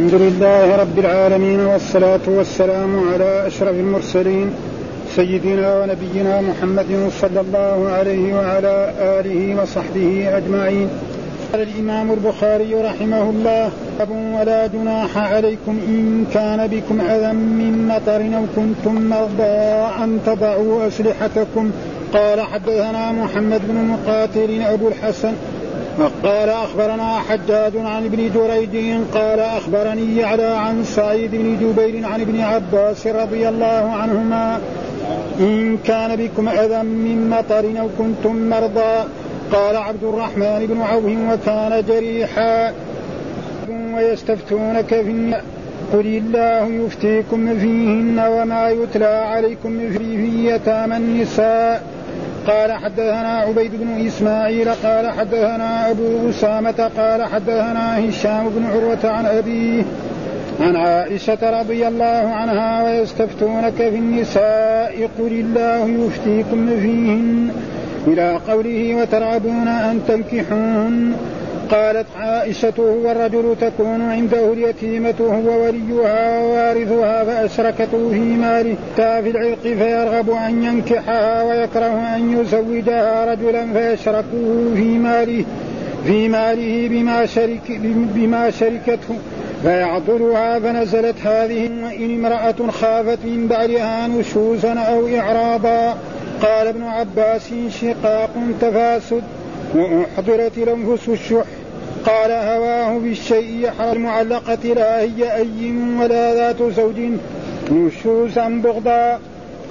الحمد لله رب العالمين والصلاة والسلام على أشرف المرسلين سيدنا ونبينا محمد صلى الله عليه وعلى آله وصحبه أجمعين. قال الإمام البخاري رحمه الله باب ولا جناح عليكم إن كان بكم أذى من مطر أو كنتم مرضى أن تضعوا أسلحتكم. قال حدثنا محمد بن مقاتل أبو الحسن وقال أخبرنا حجاج عن ابن جريج قال أخبرني يعلى عن سعيد بن جبير عن ابن عباس رضي الله عنهما. إن كان بكم أذى من مطر أو كنتم مرضى قال عبد الرحمن بن عوف وكان جريحا. ويستفتونك في قل الله يفتيكم فيهن وما يتلى عليكم في يتامى النساء. قال حدثنا عبيد بن إسماعيل قال حدثنا أبو أسامة قال حدثنا هشام بن عروة عن أبيه عن عائشة رضي الله عنها ويستفتونك في النساء قل الله يفتيكم فيهن إلى قوله وترغبون أن تنكحوهن قالت عائشة هو الرجل تكون عنده اليتيمة هو وليها ووارثها فأشركته في ماله. في العرق فيرغب أن ينكحها ويكره أن يزوجها رجلا فيشركه في ماله في ماله بما شرك بما شركته. فيعضلها فنزلت هذه وإن امرأة خافت من بعدها نشوزا أو إعراضا قال ابن عباس شقاق تفاسد وأحضرت الأنفس الشح قال هواه بالشيء يحرى المعلقة لا هي أي ولا ذات زوج نشوزا بغضا.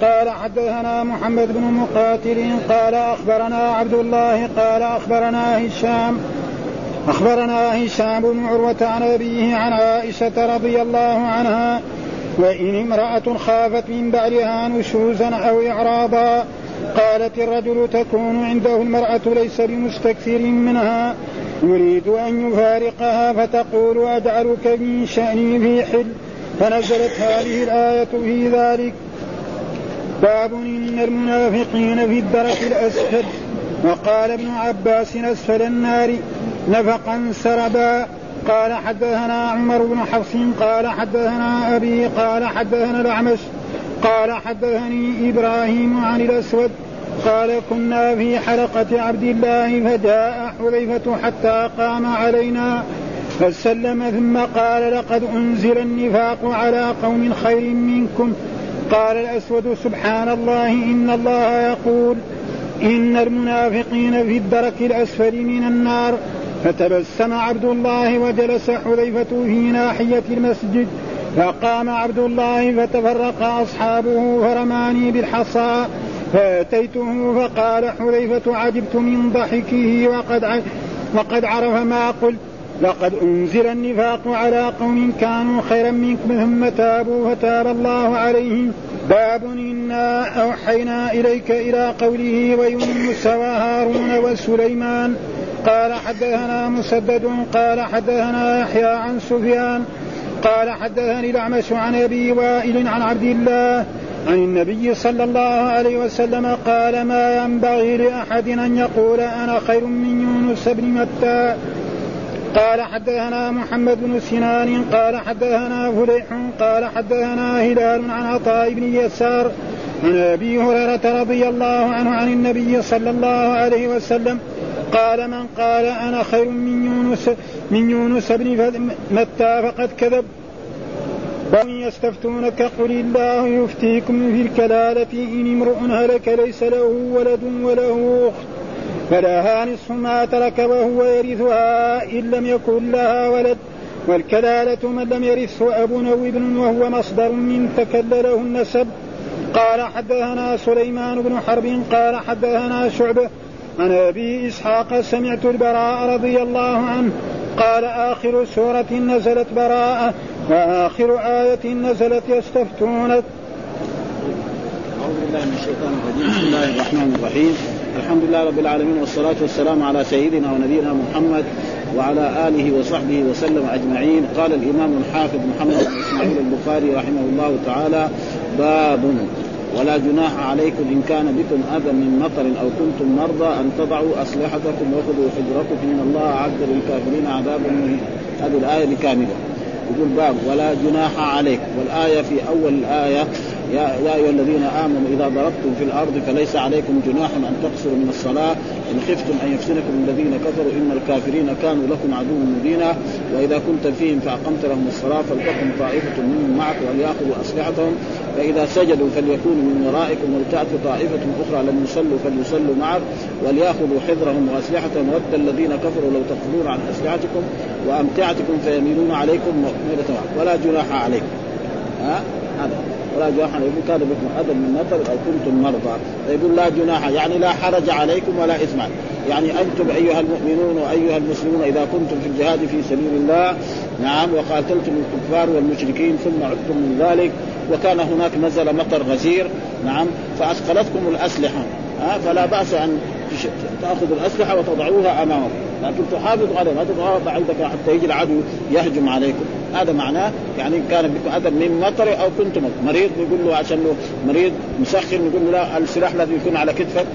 قال حدثنا محمد بن مقاتل. قال أخبرنا عبد الله. قال أخبرنا هشام. أخبرنا هشام بن عروة عن أبيه عن عائشة رضي الله عنها. وإن امرأة خافت من بعدها نشوزا أو إعراضا قالت الرجل تكون عنده المرأة ليس بمستكثر منها. يريد أن يفارقها فتقول أجعلك من شأني في حل. فنزلت هذه الآية في ذلك. باب إن المنافقين في الدرك الأسفل. وقال ابن عباس أسفل النار. نفقا سربا. قال حدثنا عمر بن حفص. قال حدثنا أبي. قال حدثنا الأعمش. قال حدثني إبراهيم عن الأسود. قال كنا في حلقة عبد الله فجاء حذيفة حتى قام علينا فسلم ثم قال لقد أنزل النفاق على قوم خير منكم. قال الأسود سبحان الله إن الله يقول إن المنافقين في الدرك الأسفل من النار. فتبسم عبد الله وجلس حذيفة في ناحية المسجد. فقام عبد الله فتفرق أصحابه فرماني بالحصى. فأتيته فقال حذيفة عجبت من ضحكه وقد وقد عرف ما قلت لقد أنزل النفاق على قوم كانوا خيرا منكم ثم تابوا فتاب الله عليهم. باب إنا أوحينا إليك إلى قوله ويونس وهارون وسليمان. قال حدثنا مسدد قال حدثنا يحيى عن سفيان قال حدثني الأعمش عن أبي وائل عن عبد الله عن النبي صلى الله عليه وسلم قال ما ينبغي لأحد أن يقول أنا خير من يونس بن متى قال حدثنا محمد بن سنان قال حدثنا فليح قال حدثنا هلال عن عطاء بن يسار عن أبي هريرة رضي الله عنه عن النبي صلى الله عليه وسلم قال من قال أنا خير من يونس من يونس بن متى فقد كذب وإن يستفتونك قل الله يفتيكم في الكلالة إن امرؤ هلك ليس له ولد وله أخت فلها نصف ما ترك وهو يرثها إن لم يكن لها ولد والكلالة من لم يرثه أب أو ابن وهو مصدر من تكلله النسب قال حدثنا سليمان بن حرب قال حدثنا شعبة عن أبي إسحاق سمعت البراء رضي الله عنه قال آخر سورة نزلت براءة وآخر آية نزلت يستفتونك. أعوذ بالله من الشيطان الرجيم. بسم الله الرحمن الرحيم. الحمد لله رب العالمين والصلاة والسلام على سيدنا ونبينا محمد وعلى آله وصحبه وسلم أجمعين. قال الإمام الحافظ محمد بن إسماعيل البخاري رحمه الله تعالى باب ولا جناح عليكم إن كان بكم أذى من مطر أو كنتم مرضى أن تضعوا أسلحتكم وخذوا حذركم إن الله أعد للكافرين عذابا مهينا. هذه الآية بكامله يقول باب ولا جناح عليك. والآية في أول الآية يا يا أيها الذين آمنوا إذا ضربتم في الأرض فليس عليكم جناح أن تقصروا من الصلاة. إن خفتم أن يفتنكم الذين كفروا إن الكافرين كانوا لكم عدو مبينا. وإذا كنت فيهم فأقمت لهم الصلاة فلتقم طائفة منهم معك وليأخذوا أسلحتهم. فإذا سجدوا فليكونوا من ورائكم ولتاتي طائفة أخرى لم يصلوا فليصلوا معك وليأخذوا حذرهم وأسلحتهم. ود الذين كفروا لو تغفلون عن أسلحتكم وأمتعتكم فيميلون عليكم ولا جناح عليكم. ها؟ هذا. ولا جناح عليكم. كان بكم اذى من مطر أو كنتم مرضى. فيقول لا جناح. يعني لا حرج عليكم ولا إثم يعني أنتم أيها المؤمنون وأيها المسلمون إذا كنتم في الجهاد في سبيل الله. نعم. وقاتلتم الكفار والمشركين ثم عدتم من ذلك. وكان هناك نزل مطر غزير. نعم. فأثقلتكم الأسلحة. فلا بأس أن تاخذوا الأسلحة وتضعوها امامكم لكن تحافظوا عليها ما تضعوها بعيدك حتى يجي العدو يهجم عليكم. هذا معناه يعني ان كان بكم اذى من مطر أو كنتم مريض نقول له عشان مريض مسخن نقول له لا السلاح لازم يكون على كتفك.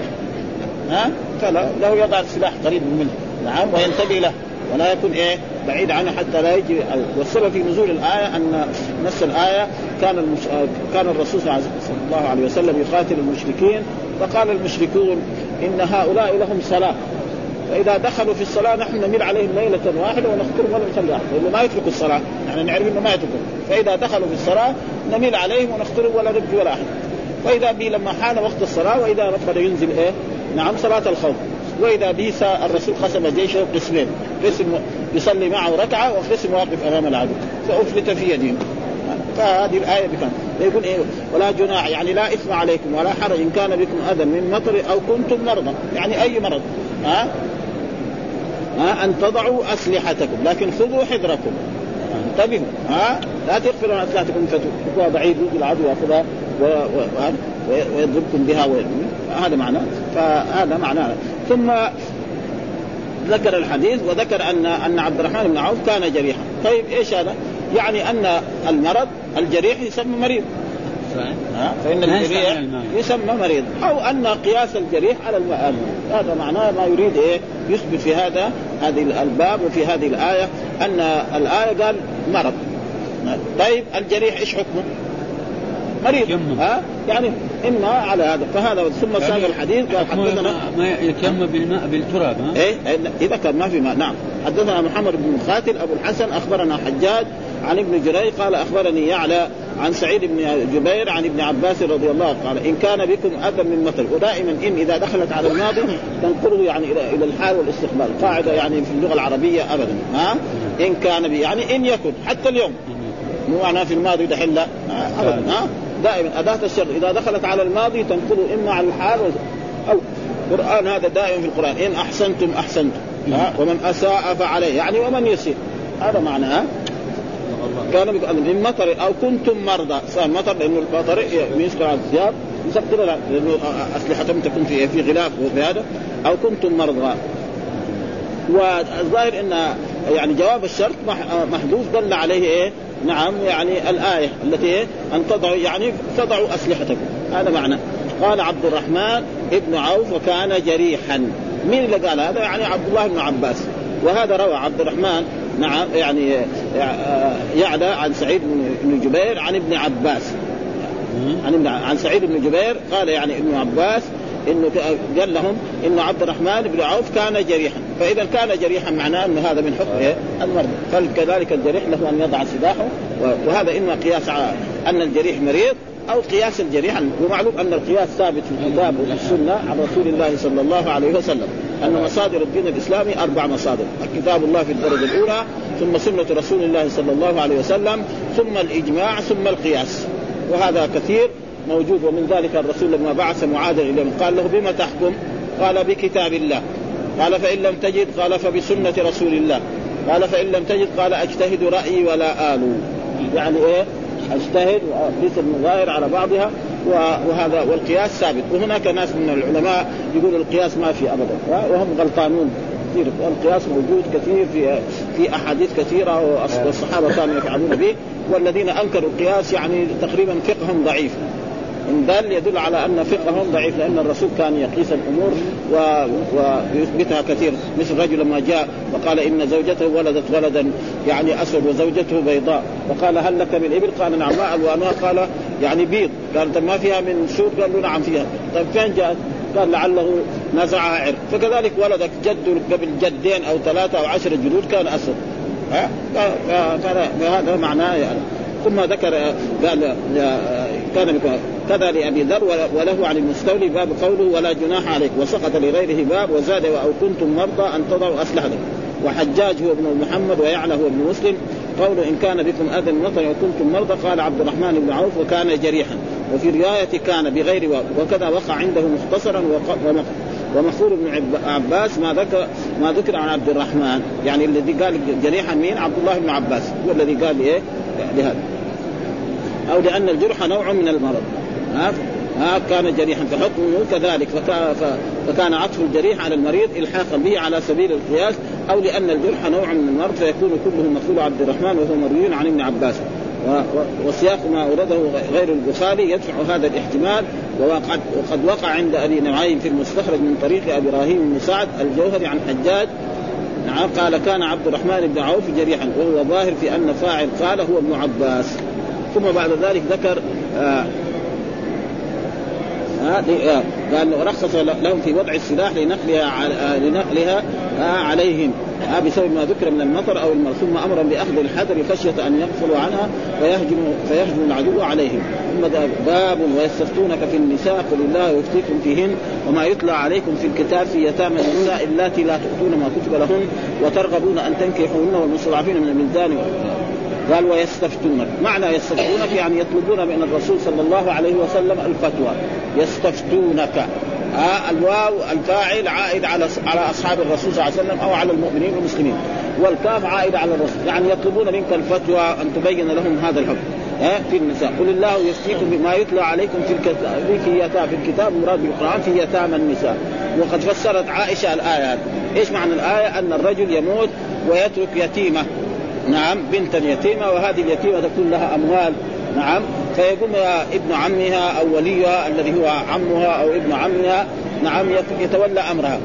ها؟ فلا له يضع السلاح قريب منه. نعم وينتبه له. ولا يكون إيه بعيد عنه حتى لا يجي. والسبب في نزول الآية أن نفس الآية كان المش... كان الرسول صلى الله عليه وسلم يقاتل المشركين فقال المشركون إن هؤلاء لهم صلاة. فإذا دخلوا في الصلاة نحن نميل عليهم ليلة واحدة ونخطرهم ولا نخلي احد لأنه ما يتركوا الصلاة. يعني نعرف إنه ما يتركوا. فإذا دخلوا في الصلاة نميل عليهم ونخطرهم ولا نبكي ولا أحد. فاذا به لما حان وقت الصلاة وإذا ربنا ينزل إيه؟ نعم صلاة الخوف. وإذا به الرسول قسم جيشه قسمين. قسم يصلي معه ركعة وقسم واقف أمام العدو. فأفلت في يدهم فهذه الآية بكم. يقول إيه؟ ولا جناح يعني لا إثم عليكم ولا حرج إن كان بكم أذى من مطر أو كنتم مرضى. يعني أي مرض. ها؟ ها؟ أن تضعوا أسلحتكم. لكن خذوا حذركم. انتبهوا. ها؟ لا تغفروا عن اسلحتكم فتكونوا بعيد يجي العدو يأخذها ويضربكم بها هذا معناه فهذا معناه ثم ذكر الحديث وذكر أن أن عبد الرحمن بن عوف كان جريحا. طيب إيش هذا؟ يعني أن المرض الجريح يسمى مريض. فإن الجريح يسمى مريض. أو أن قياس الجريح على الماء هذا معناه ما يريد إيه؟ يثبت في هذا هذه الباب وفي هذه الآية أن الآية قال مرض. طيب الجريح إيش حكمه؟ مريض ها؟ يعني إما على هذا. فهذا ثم يعني ساق الحديث قال حدثنا ما يتم بالماء بالتراب ها؟ إيه؟ إذا كان ما في ماء نعم. حدثنا محمد بن خاتل أبو الحسن أخبرنا حجاج عن ابن جريج قال أخبرني يعلى عن سعيد بن جبير عن ابن عباس رضي الله عنه. قال إن كان بكم أذى من مطر ودائما إن إذا دخلت على الماضي تنقله يعني إلى إلى الحال والاستقبال. قاعدة يعني في اللغة العربية ابدا. ها؟ إن كان بي يعني إن يكن حتى اليوم. مو معناه في الماضي دحين لا. ابدا. ها؟ دائما أداة الشر. إذا دخلت على الماضي تنقله إما على الحال أو القرآن هذا دائما في القرآن. إن أحسنتم أحسنتم. ها؟ ومن أساء فعليه. يعني ومن يسيء. هذا معناه كان من مطر أو كنتم مرضى. صار مطر لأنه المطر يسكر على الثياب يسكر لأنه اسلحتهم تكون في في غلاف وفي هذا. أو كنتم مرضى. والظاهر إن يعني جواب الشرط محذوف دل عليه إيه؟ نعم يعني الآية التي؟ أن تضعوا يعني تضعوا اسلحتكم هذا معنى. قال عبد الرحمن ابن عوف وكان جريحا. مين اللي قال هذا؟ يعني عبد الله بن عباس. وهذا روى عبد الرحمن نعم يعني يعلى عن سعيد بن جبير عن ابن عباس. عن ابن عن سعيد بن جبير قال يعني ابن عباس انه قال لهم إن عبد الرحمن بن عوف كان جريحا. فإذا كان جريحا معناه انه هذا من حكم إيه؟ المرض. فكذلك الجريح له أن يضع سلاحه وهذا إما قياس أن الجريح مريض أو قياس الجريح ومعلوم أن القياس ثابت في الكتاب وفي السنة عن رسول الله صلى الله عليه وسلم أن مصادر الدين الإسلامي أربع مصادر كتاب الله في الدرجة الأولى ثم سنة رسول الله صلى الله عليه وسلم ثم الإجماع ثم القياس. وهذا كثير. موجود ومن ذلك الرسول لما بعث معاذ اليهم قال له بما تحكم؟ قال بكتاب الله. قال فإن لم تجد قال فبسنة رسول الله. قال فإن لم تجد قال أجتهد رأيي ولا آلو يعني إيه؟ أجتهد واقيس المظاهر على بعضها وهذا والقياس ثابت. وهناك ناس من العلماء يقولوا القياس ما في ابدا. وهم غلطانون كثير. القياس موجود كثير في في أحاديث كثيرة والصحابة كانوا يفعلون به والذين أنكروا القياس يعني تقريبا فقههم ضعيف. إن دل يدل على أن فقههم ضعيف لأن الرسول كان يقيس الأمور و... ويثبتها كثير. مثل رجل لما جاء وقال إن زوجته ولدت ولدا يعني أسود وزوجته بيضاء. وقال هل لك من إبل؟ قال نعم. ما الوانها؟ قال يعني بيض. قال ما فيها من سود؟ قال له نعم فيها. طيب فين جاءت؟ قال لعله نزعها عرق. فكذلك ولدك جد قبل جدين أو ثلاثة أو عشره جدود كان أسود. ها؟ فهذا معناه يعني. ثم ذكر قال كان كذا لأبي ذر وله عن المستولي باب قوله ولا جناح عليك. وسقط لغيره باب وزاد أو كنتم مرضى أن تضعوا اسلحتكم وحجاج هو ابن محمد ويعلى هو ابن مسلم. قول إن كان بكم أذى مطر وكنتم مرضى قال عبد الرحمن بن عوف وكان جريحا. وفي رواية كان بغير وكذا وقع عنده مختصرا ومخفور بن عباس ما ذكر ما ذكر عن عبد الرحمن. يعني الذي قال جريحا مين؟ عبد الله بن عباس. هو الذي قال إيه لهذا. أو لأن الجرح نوع من المرض. ها؟ ها؟ كان جريحا فحكمه كذلك فكان, عطف الجريح على المريض الحاقا به على سبيل القياس أو لأن الجرح نوع من المرض فيكون كله مقبول عبد الرحمن وهو مروي عن ابن عباس. وسياق ما أورده غير البخاري يدفع هذا الاحتمال. وقد وقد وقع عند أبي نعيم في المستخرج من طريق إبراهيم بن سعد الجوهري عن حجاج. نعم قال كان عبد الرحمن بن عوف جريحا وهو ظاهر في أن فاعل قال هو ابن عباس. ثم بعد ذلك ذكر آه آه قال رخص لهم في وضع السلاح لنقلها آه لنقلها آه عليهم. آه بسبب ما ذكر من المطر أو المر ثم بأخذ الحذر خشية أن يغفلوا عنها فيهجم فيهجم العدو عليهم. ثم باب ويستفتونك في النساء قل الله يفتيكم فيهن وما يتلى عليكم في الكتاب في يتامى النساء اللاتي لا تؤتون ما كتب لهن وترغبون أن تنكحوهن والمستضعفين من البلدان قال ويستفتونك. معنى يستفتونك يعني يطلبون من الرسول صلى الله عليه وسلم الفتوى. يستفتونك. آه الواو الفاعل عائد على على أصحاب الرسول صلى الله عليه وسلم أو على المؤمنين والمسلمين. والكاف عائد على الرسول. يعني يطلبون منك الفتوى أن تبين لهم هذا الحكم. آه في النساء. قل الله يفتيكم بما يتلى عليكم في الكتاب في في الكتاب مراد بالقرآن في يتامى النساء. وقد فسرت عائشة الآية إيش معنى الآية؟ أن الرجل يموت ويترك يتيمه. نعم بنتا يتيمة وهذه اليتيمة تكون لها أموال. نعم فيقوم ابن عمها أو وليها الذي هو عمها أو ابن عمها نعم يتولى أمرها.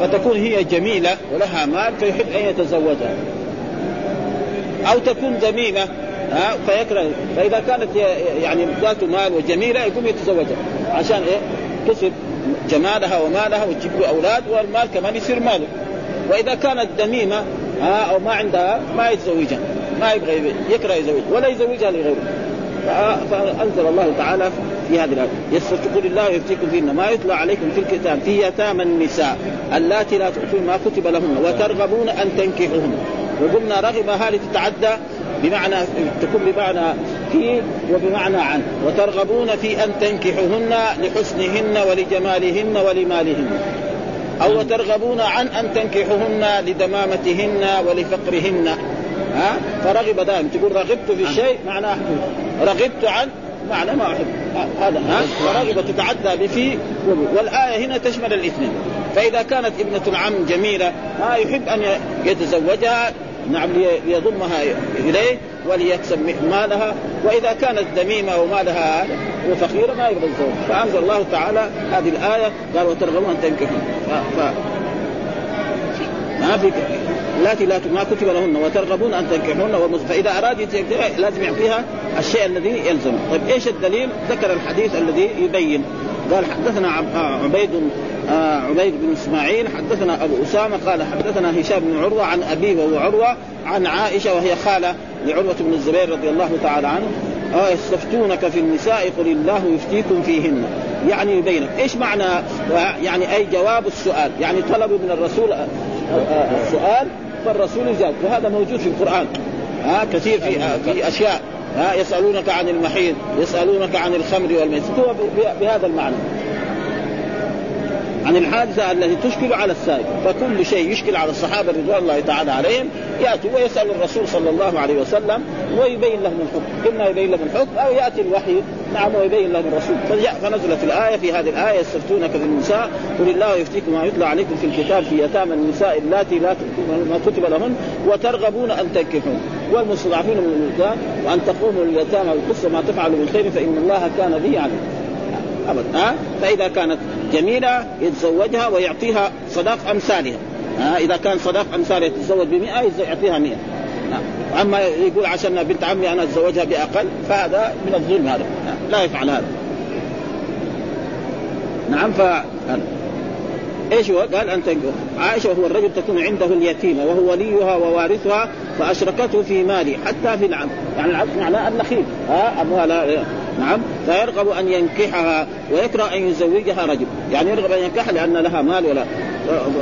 فتكون هي جميلة ولها مال فيحب أن يتزوجها. أو تكون ذميمة ها؟ فيكره. فإذا كانت يعني ذات مال وجميلة يقوم يتزوجها. عشان إيه؟ تصب جمالها ومالها وتجيب له أولاد والمال كمان يصير ماله. وإذا كانت ذميمة ها أو ما عندها ما يتزوجها ما يبغى يكره يزوج ولا يزوجها لغيره. فأنزل الله تعالى في هذه الآية يستفتقون الله يفتيكم فيهن ما يتلى عليكم في الكتاب في يتامى النساء اللاتي لا تؤتون ما كتب لهن وترغبون أن تنكحوهن. وقلنا رغب هذه تتعدى بمعنى تكون بمعنى في وبمعنى عن وترغبون في أن تنكحوهن لحسنهن ولجمالهن ولمالهن. أو ترغبون عن أن تنكحوهن لدمامتهن ولفقرهن. ها؟ فرغب دائما تقول رغبت في الشيء معناه رغبت عن معنى ما أحب. هذا. ها فرغب تتعدى بفي والآية هنا تشمل الاثنين. فإذا كانت ابنة العم جميلة ما يحب أن يتزوجها نعم ليضمها إليه وليكسب مالها. وإذا كانت ذميمه ومالها وفقيرة ما يقبل الزواج فأنزل الله تعالى هذه الآية قال وترغبون أن تنكحوا. ف... ما في التي لا ما كتب لهن. وترغبون أن تنكحوهن فإذا أراد لازم يعطيها الشيء الذي يلزم. طيب إيش الدليل؟ ذكر الحديث الذي يبين. قال حدثنا عبيد آه عبيد بن إسماعيل حدثنا أبو أسامة قال حدثنا هشام بن عروة عن أبيه وهو عروة عن عائشة وهي خالة لعروة بن الزبير رضي الله تعالى عنه. آه يستفتونك في النساء قل الله يفتيكم فيهن. يعني يبين إيش معنى؟ يعني أي جواب السؤال. يعني طلبوا من الرسول السؤال فالرسول يجاب وهذا موجود في القرآن. ها كثير في في أشياء. ها يسألونك عن المحيط يسألونك عن الخمر والميسر. هو بهذا المعنى. عن الحادثة التي تشكل على السائل فكل شيء يشكل على الصحابة رضوان الله تعالى عليهم. يأتي ويسأل الرسول صلى الله عليه وسلم ويبين لهم الحكم. اما يبين لهم الحكم أو يأتي الوحي. نعم ويبين لهم الرسول. فنزلت الآية في هذه الآية يستفتونك في النساء. قل الله يفتيكم ما يتلى عليكم في الكتاب في يتامى النساء اللاتي لا ما كتب لهن وترغبون أن تنكحون والمستضعفين من الولدان وأن تقوموا لليتامى بالقسط ما تفعلوا من خير فإن الله كان به عليم. أبدا ها؟ فإذا كانت جميلة يتزوجها ويعطيها صداق أمثالها. ها إذا كان صداق امثالها يتزوج ب 100 يعطيها 100 أما يقول عشان بنت عمي أنا أتزوجها بأقل فهذا من الظلم هذا. لا يفعل هذا. نعم ف إيش هو؟ قال ان عائشة وهو الرجل تكون عنده اليتيمه وهو وليها ووارثها فأشركته في مالي حتى في العبد، يعني العبد معناه النخيل. ها أموال نعم فيرغب أن ينكحها ويكره أن يزوجها رجل، يعني يرغب أن ينكحها لأن لها مال ولا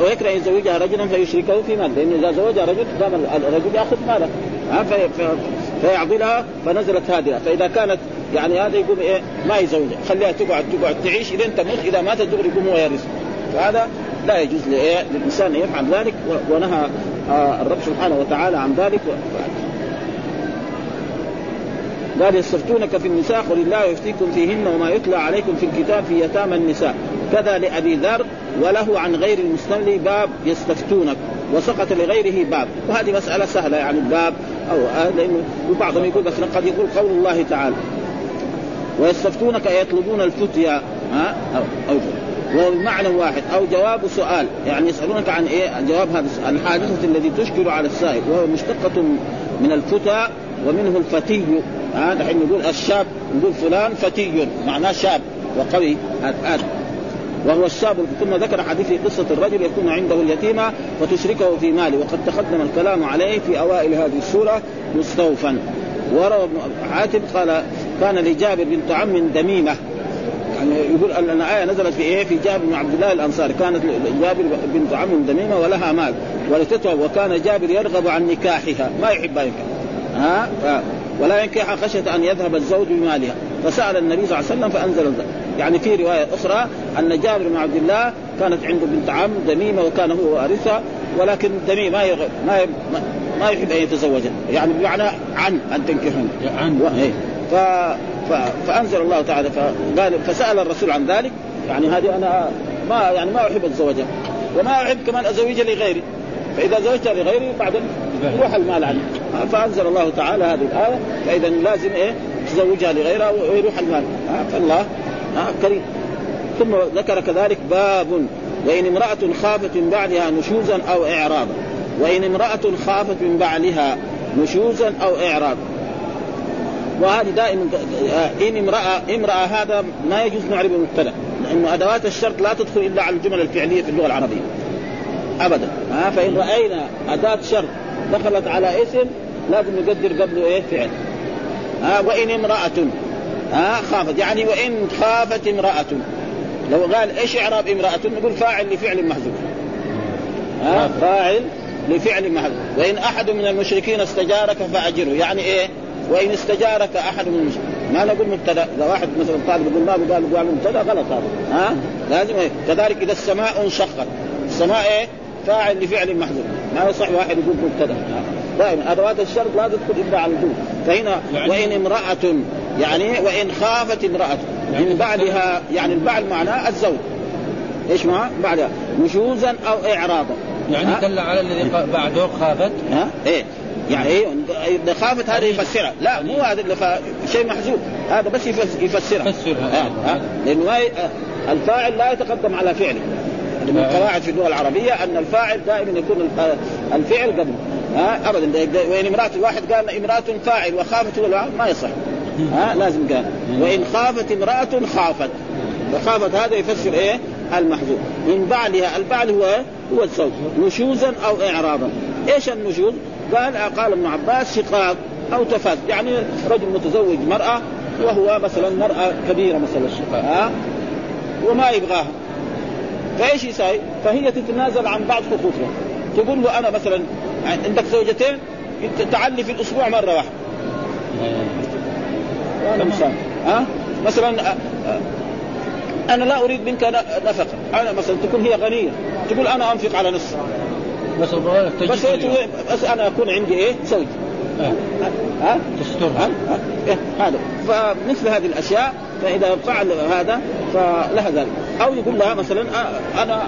ويكره أن يزوجها رجلا فيشركه في مال، لأن إذا زوجها رجل دام الرجل يأخذ ماله. ها في فيعضلها فنزلت هذه. فإذا كانت يعني هذا يقوم إيه؟ ما يزوجها. خليها تقعد تقعد تعيش. إلى تموت إذا ماتت دغري يقوم هو يرث. فهذا لا يجوز للإنسان أن يفعل ذلك ونهى آه، الرب سبحانه وتعالى عن ذلك. قال يستفتونك في النساء قل الله يفتيكم فيهن وما يتلى عليكم في الكتاب في يتامى النساء. كذا لأبي ذر وله عن غير المستملي باب يستفتونك. وسقط لغيره باب. وهذه مسألة سهلة يعني الباب أو لأنه بعضهم يقول مثلا قد يقول قول الله تعالى. ويستفتونك يطلبون الفتيا. ها؟ أو, أو وهو بمعنى واحد. أو جواب سؤال. يعني يسألونك عن إيه؟ جواب هذا الحادثة الذي تشكل على السائل. وهو مشتقة من الفتى ومنه الفتي. هذا حين نقول الشاب نقول فلان فتي معناه شاب وقوي. هذا وهو الشاب ثم ذكر حديث قصة الرجل يكون عنده اليتيمة فتشركه في ماله. وقد تقدم الكلام عليه في أوائل هذه السورة مستوفا. وروى ابن حاتم قال كان لجابر بنت عم دميمة. يعني يقول أن الآية نزلت في إيه؟ في جابر بن عبد الله الأنصاري. كانت جابر بنت عم دميمة ولها مال. ولتتوى وكان جابر يرغب عن نكاحها. ما يحب ينكح ها. ولا ينكح خشية أن يذهب الزوج بمالها. فسأل النبي صلى الله عليه وسلم فأنزل ذلك يعني في رواية أخرى أن جابر بن عبد الله كانت عنده بنت عم دميمة وكان هو وارثها ولكن دميم ما يغ... ما ي... ما يحب أن يتزوجها. يعني بمعنى عن أن تنكحون عن. و... إيه. ف... ف... فأنزل الله تعالى فقال فسأل الرسول عن ذلك. يعني هذه أنا ما يعني ما أحب أتزوجها. وما أحب كمان أزوجها لغيري. فإذا زوجتها لغيري بعدين يروح المال عني فأنزل الله تعالى هذه الآية فإذا لازم إيه؟ تزوجها لغيرها ويروح المال. فالله. كريم. ثم ذكر كذلك باب وإن امرأة خافت من بعدها نشوزا أو إعراضا. وإن امرأة خافت من بعلها نشوزا أو إعراضا. وهذه دائما إن امرأة امرأة هذا ما يجوز نعرب المبتدأ لأنه أدوات الشرط لا تدخل إلا على الجمل الفعلية في اللغة العربية. أبدا. ها فإن رأينا أداة شرط دخلت على اسم لازم نقدر قبله إيه فعل. ها وإن امرأة. ها خافت. يعني وإن خافت امرأة. لو قال إيش إعراب امرأة نقول فاعل لفعل محذوف. ها فاعل لفعل محذوف. وإن أحد من المشركين استجارك فأجره. يعني إيه؟ وإن استجارك أحد من المشركين. ما نقول مبتدأ. إذا واحد مثلا طالب يقول ما قال قال مبتدأ غلط هذا. ها؟ لازم إيه؟ كذلك إذا السماء انشقت. السماء إيه؟ فاعل لفعل محذوف. ما يصح واحد يقول مبتدأ. دائما. أدوات الشرط لا تدخل إلا على الوجوب فهنا يعني وإن امرأة يعني وإن خافت امرأة يعني من بعدها يعني البعل معناه الزوج. إيش معنى بعدها. نشوزا أو اعراضا. يعني دل على الذي بعده خافت؟ ها؟ إيه. يعني إيه؟ إذا خافت هذا يفسرها. لا مو هذا اللي شيء محذوف هذا بس يفسرها. يفسرها. آه. آه. لأنه ي... الفاعل لا يتقدم على فعله. من القواعد في اللغة العربية أن الفاعل دائما يكون الفعل قبل. ها؟ ابدا. وإن امراه واحد قال امرأة فاعل وخافت ما يصح. ها؟ لازم قال. وإن خافت امرأة خافت. فخافت هذا يفسر إيه؟ المحذوف. من بعلها البعل هو هو الزوج نشوزا أو اعراضا. إيش النشوز؟ قال قال ابن عباس شقاق أو تفاز يعني رجل متزوج مرأة وهو مثلا مرأة كبيرة مثلا ها؟ وما يبغاها. فإيش يساوي؟ فهي تتنازل عن بعض حقوقها. تقول له أنا مثلا عندك زوجتين تعلي في الأسبوع مره واحدة. ها؟ مثلا أنا لا أريد منك نفقة. أنا مثلا تكون هي غنية. تقول أنا أنفق على نصف. بس بس, بس أنا أكون عندي إيه؟ زوج. ها؟ ها؟ تسترها إيه هذا. فمثل هذه الأشياء فإذا فعل هذا فلها ذلك. أو يقول لها مثلا أنا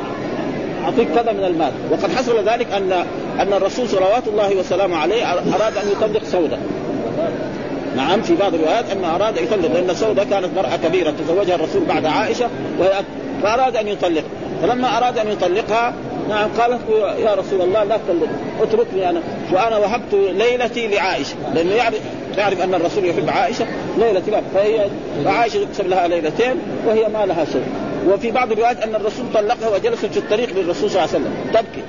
أعطيك كذا من المال. وقد حصل ذلك ان أن الرسول صلوات الله وسلامه عليه أراد أن يطلق سودة. نعم في بعض الروايات أن أراد أن يطلق لأن سودة كانت مرأة كبيرة تزوجها الرسول بعد عائشة وهي فأراد أن يطلق. فلما أراد أن يطلقها نعم قالت يا رسول الله لا تطلق اتركني أنا وأنا وهبت ليلتي لعائشة. لأنه يعرف يعرف أن الرسول يحب عائشة ليلة فهي فعائشة يكسب لها ليلتين وهي ما لها شيء. وفي بعض الروايات أن الرسول طلقها وجلست في الطريق للرسول صلى الله عليه وسلم. تبكي.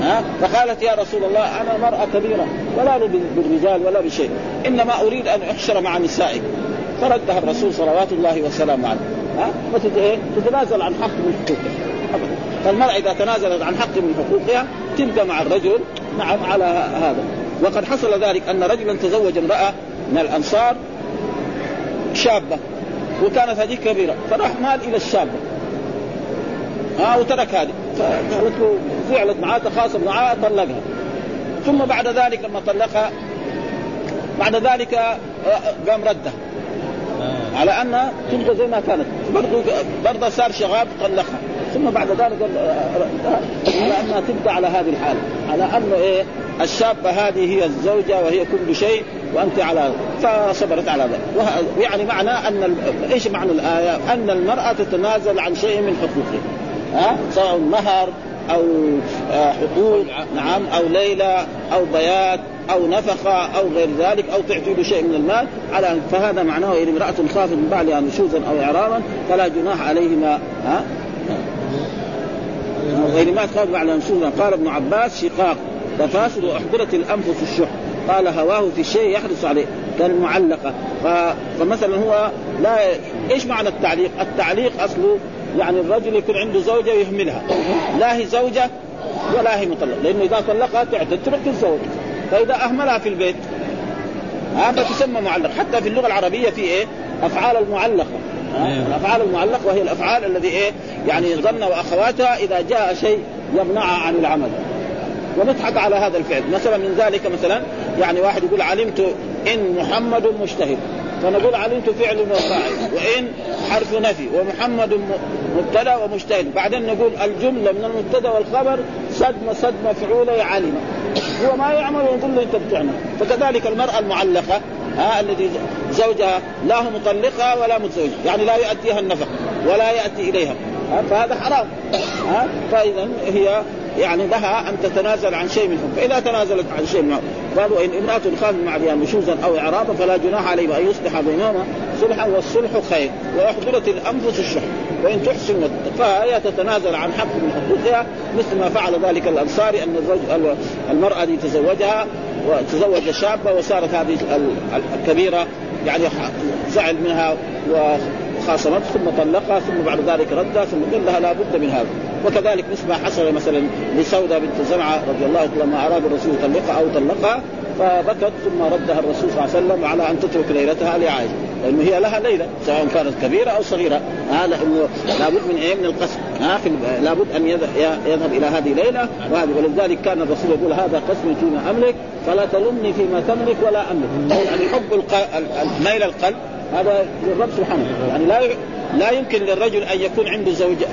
ها؟ فقالت يا رسول الله أنا مرأة كبيرة ولا بالرجال ولا بشيء. إنما أريد أن أحشر مع نسائك فردها الرسول صلوات الله وسلامه عليه. ها؟ فتتنازل عن حق من حقوقها. فالمرأة إذا تنازلت عن حق من حقوقها تبقى مع الرجل نعم على هذا. وقد حصل ذلك أن رجلا تزوج امرأة من الأنصار شابة. وكانت هذه كبيرة. فراح مال إلى الشابة ها وترك هذه. فقالت له زعلت معاه تخاصم معاه طلقها. ثم بعد ذلك لما طلقها بعد ذلك آه، قام ردها على أن تبقى زي ما كانت. برضه برضه صار شغاب طلقها. ثم بعد ذلك على انها تبقى على هذه الحالة. على أنه إيه الشابة هذه هي الزوجة وهي كل شيء. وأنت على فصبرت على ذلك. يعني معنى أن إيش معنى الآية؟ أن المرأة تتنازل عن شيء من حقوقها. ها؟ سواء مهر أو آه، حقوق نعم أو ليلة أو بيات أو نفقه أو غير ذلك أو تعطي له شيء من المال. على فهذا معناه إن امرأة خافت من بعدها نشوزا أو إعراضا فلا جناح عليهما. ها؟ غير ما قال بعد نشوزا قال ابن عباس شقاق. تفاسد واحضرت الأنفس الشح. قال هواه في الشيء يحرص عليه كالمعلقة. فمثلا هو لا إيش معنى التعليق؟ التعليق اصله يعني الرجل يكون عنده زوجة ويهملها لا هي زوجة ولا هي مطلقة لأنه إذا طلقها تعتد تروح تتزوج فإذا أهملها في البيت هذا تسمى معلق حتى في اللغة العربية في إيه؟ أفعال المعلقة. الافعال المعلقه وهي الأفعال الذي إيه؟ يعني ظن وأخواتها إذا جاء شيء يمنعها عن العمل ونضحك على هذا الفعل. مثلا من ذلك مثلا يعني واحد يقول علمت إن محمد مجتهد. فنقول علمت فعل وفاعل وإن حرف نفي ومحمد مبتدأ ومجتهد. بعدين نقول الجملة من المبتدأ والخبر صدمه صدمه مفعوله علم هو ما يعمل ونقول له أنت بتعمل. فكذلك المرأة المعلقة ها الذي زوجها لا هو مطلقها ولا متزوجها. يعني لا يؤديها النفقة ولا يأتي إليها. ها فهذا حرام. ها فاذا هي يعني لها أن تتنازل عن شيء منهم. فإذا تنازلت عن شيء منهم قالوا إن امرأة خاف مع نشوزا أو اعراضا فلا جناح عليه أن يصلح بينهما صلحا والصلح خير. واحضرت الأنفس الشح. وإن تحسن فهي تتنازل عن حق من حقوقها مثل ما فعل ذلك الأنصاري أن الرجل المرأة دي تزوجها وتزوج شابة وصارت هذه الكبيرة يعني زعل منها خاصمت ثم طلقها ثم بعد ذلك ردها ثم قال لها لابد من هذا. وكذلك مثل ما حصل مثلا لسودة بنت زمعة رضي الله عنها لما أراد الرسول يطلقها أو طلقها فبكت ثم ردها الرسول صلى الله عليه وسلم على أن تترك ليلتها لعائشة. لأنه هي لها ليلة سواء كانت كبيرة أو صغيرة. ها لأنه لابد من إيه؟ من القسم. ها لابد أن يذهب إلى هذه ليلة وهذه. ولذلك كان الرسول يقول هذا قسم فيما أملك فلا تلمني فيما تملك ولا أملك. يعني حب ميل القلب هذا للرب سبحانه يعني لا لا يمكن للرجل أن يكون عنده زوجة.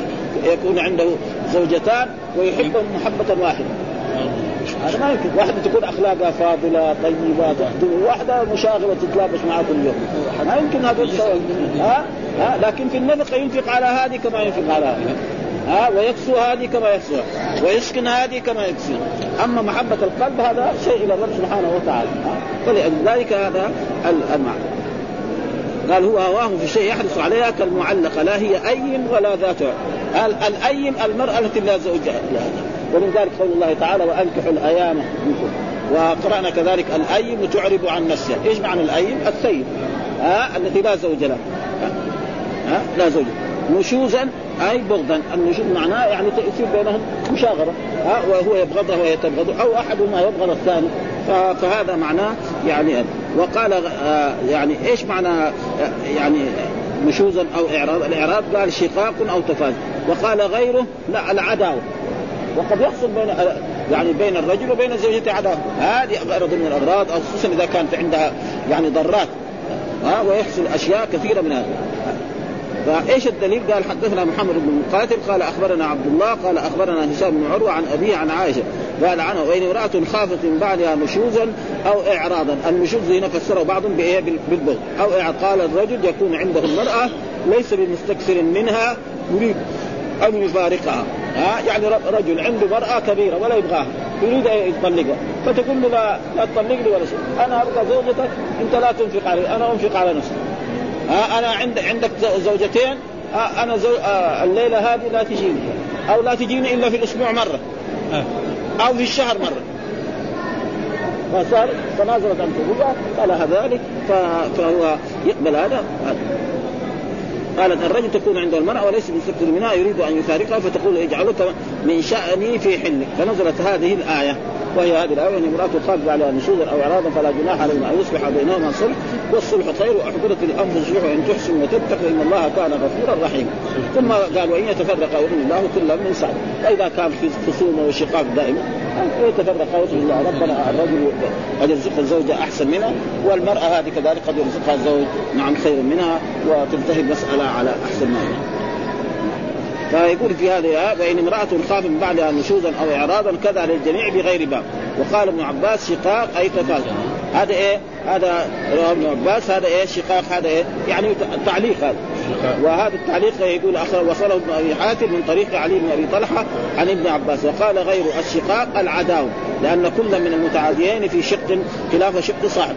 يكون عنده زوجتان ويحبهم محبة واحدة. هذا ما يمكن. واحدة تكون أخلاقها فاضلة طيبة تخدم واحدة مشاغلة تتلابش معها كل يوم. ما يمكن هذا ها؟ ها؟ لكن في النفقة ينفق على هذه كما ينفق على هذه. ها؟ ويكسو هذه كما يكسوها ويسكن هذه كما يكسوها أما محبة القلب هذا شيء إلى الرب سبحانه وتعالى. فلذلك هذا المعنى قال هو هواه في شيء يحرص عليها كالمعلقة لا هي ايم ولا ذات. قال الايم المرأة التي لا زوج لها. ومن ذلك قول الله تعالى وأنكحوا الأيامى منكم. وقرأنا كذلك الايم تعرب عن نفسها. إيش معنى الايم الثيب. ها؟ التي لا زوج لها. ها؟ لا زوج. نشوزا أي بغضا. النشوز معناه يعني يصير بينهم مشاجرة ها؟ وهو يبغضها وهي تبغضه أو أحدهما يبغض الثاني. فهذا معناه يعني وقال آه، يعني إيش معنى آه، يعني نشوزا أو إعراض؟ الإعراض قال شقاق أو تفاز وقال غيره لا العداوة. وقد يحصل بين آه، يعني بين الرجل وبين زوجته عداوة. هذه غرض من الامراض أو خصوصا إذا كانت عندها يعني ضرات. ها ويحصل أشياء كثيرة من هذا. فإيش الدليل؟ قال حدثنا محمد بن مقاتل قال أخبرنا عبد الله قال أخبرنا هشام بن عروة عن أبيه عن عائشة. قال عنه وإن امرأة خافت من بعدها نشوزا أو اعراضا، النشوز هنا فسره بعضهم بإيه؟ بالبغض، أو قال الرجل يكون عنده المرأة ليس بمستكثر منها يريد أن يفارقها. ها؟ يعني رجل عنده مرأة كبيرة ولا يبغاها يريد أن يطلقها فتقول له لا لا تطلقني ولا شيء. أنا أبغى زوجتك أنت لا تنفق علي أنا أنفق على نفسي. ها؟ أنا عند عندك زوجتين أنا زو... آه الليلة هذه لا تجيني. أو لا تجيني إلا في الأسبوع مرة. أو في الشهر مرة. فصار تنازلت عن زوجها قال ذلك فهو يقبل هذا. قالت الرجل تكون عند المرأة وليس مستكثر منها يريد أن يفارقها فتقول اجعلك من شأني في حلك. فنزلت هذه الآية. وهي هذه الآية أن امرأة خافت على نشوزا أو اعراضا فلا جناح عليهم أن يصلح بينهما صلح والصلح خير وأحضرت الانفس الشح ان تحسن وتتقوا إن الله كان غفورا رحيما. ثم قال وإن يتفرقا يغني الله كلا من سعد فإذا كان في خصومه وشقاق دائما يتفرقا يغني الله ربنا الرجل قد يرزق الزوجه أحسن منها والمرأة هذه كذلك قد يرزقها الزوج نعم خير منها وتنتهي المسألة على أحسن ما فيقول في هذه وإن امرأة خاف من بعدها نشوزا أو اعراضا كذا للجميع بغير باب. وقال ابن عباس شقاق أي تفاز هذا إيه؟ هذا ابن عباس هذا إيه؟ شقاق هذا إيه؟ يعني تعليق هذا. وهذا التعليق يقول وصله ابن أبي حاتم من طريق علي بن أبي طلحة عن ابن عباس وقال غير الشقاق العداوة لأن كل من المتعاديين في شق خلاف شق صاحب.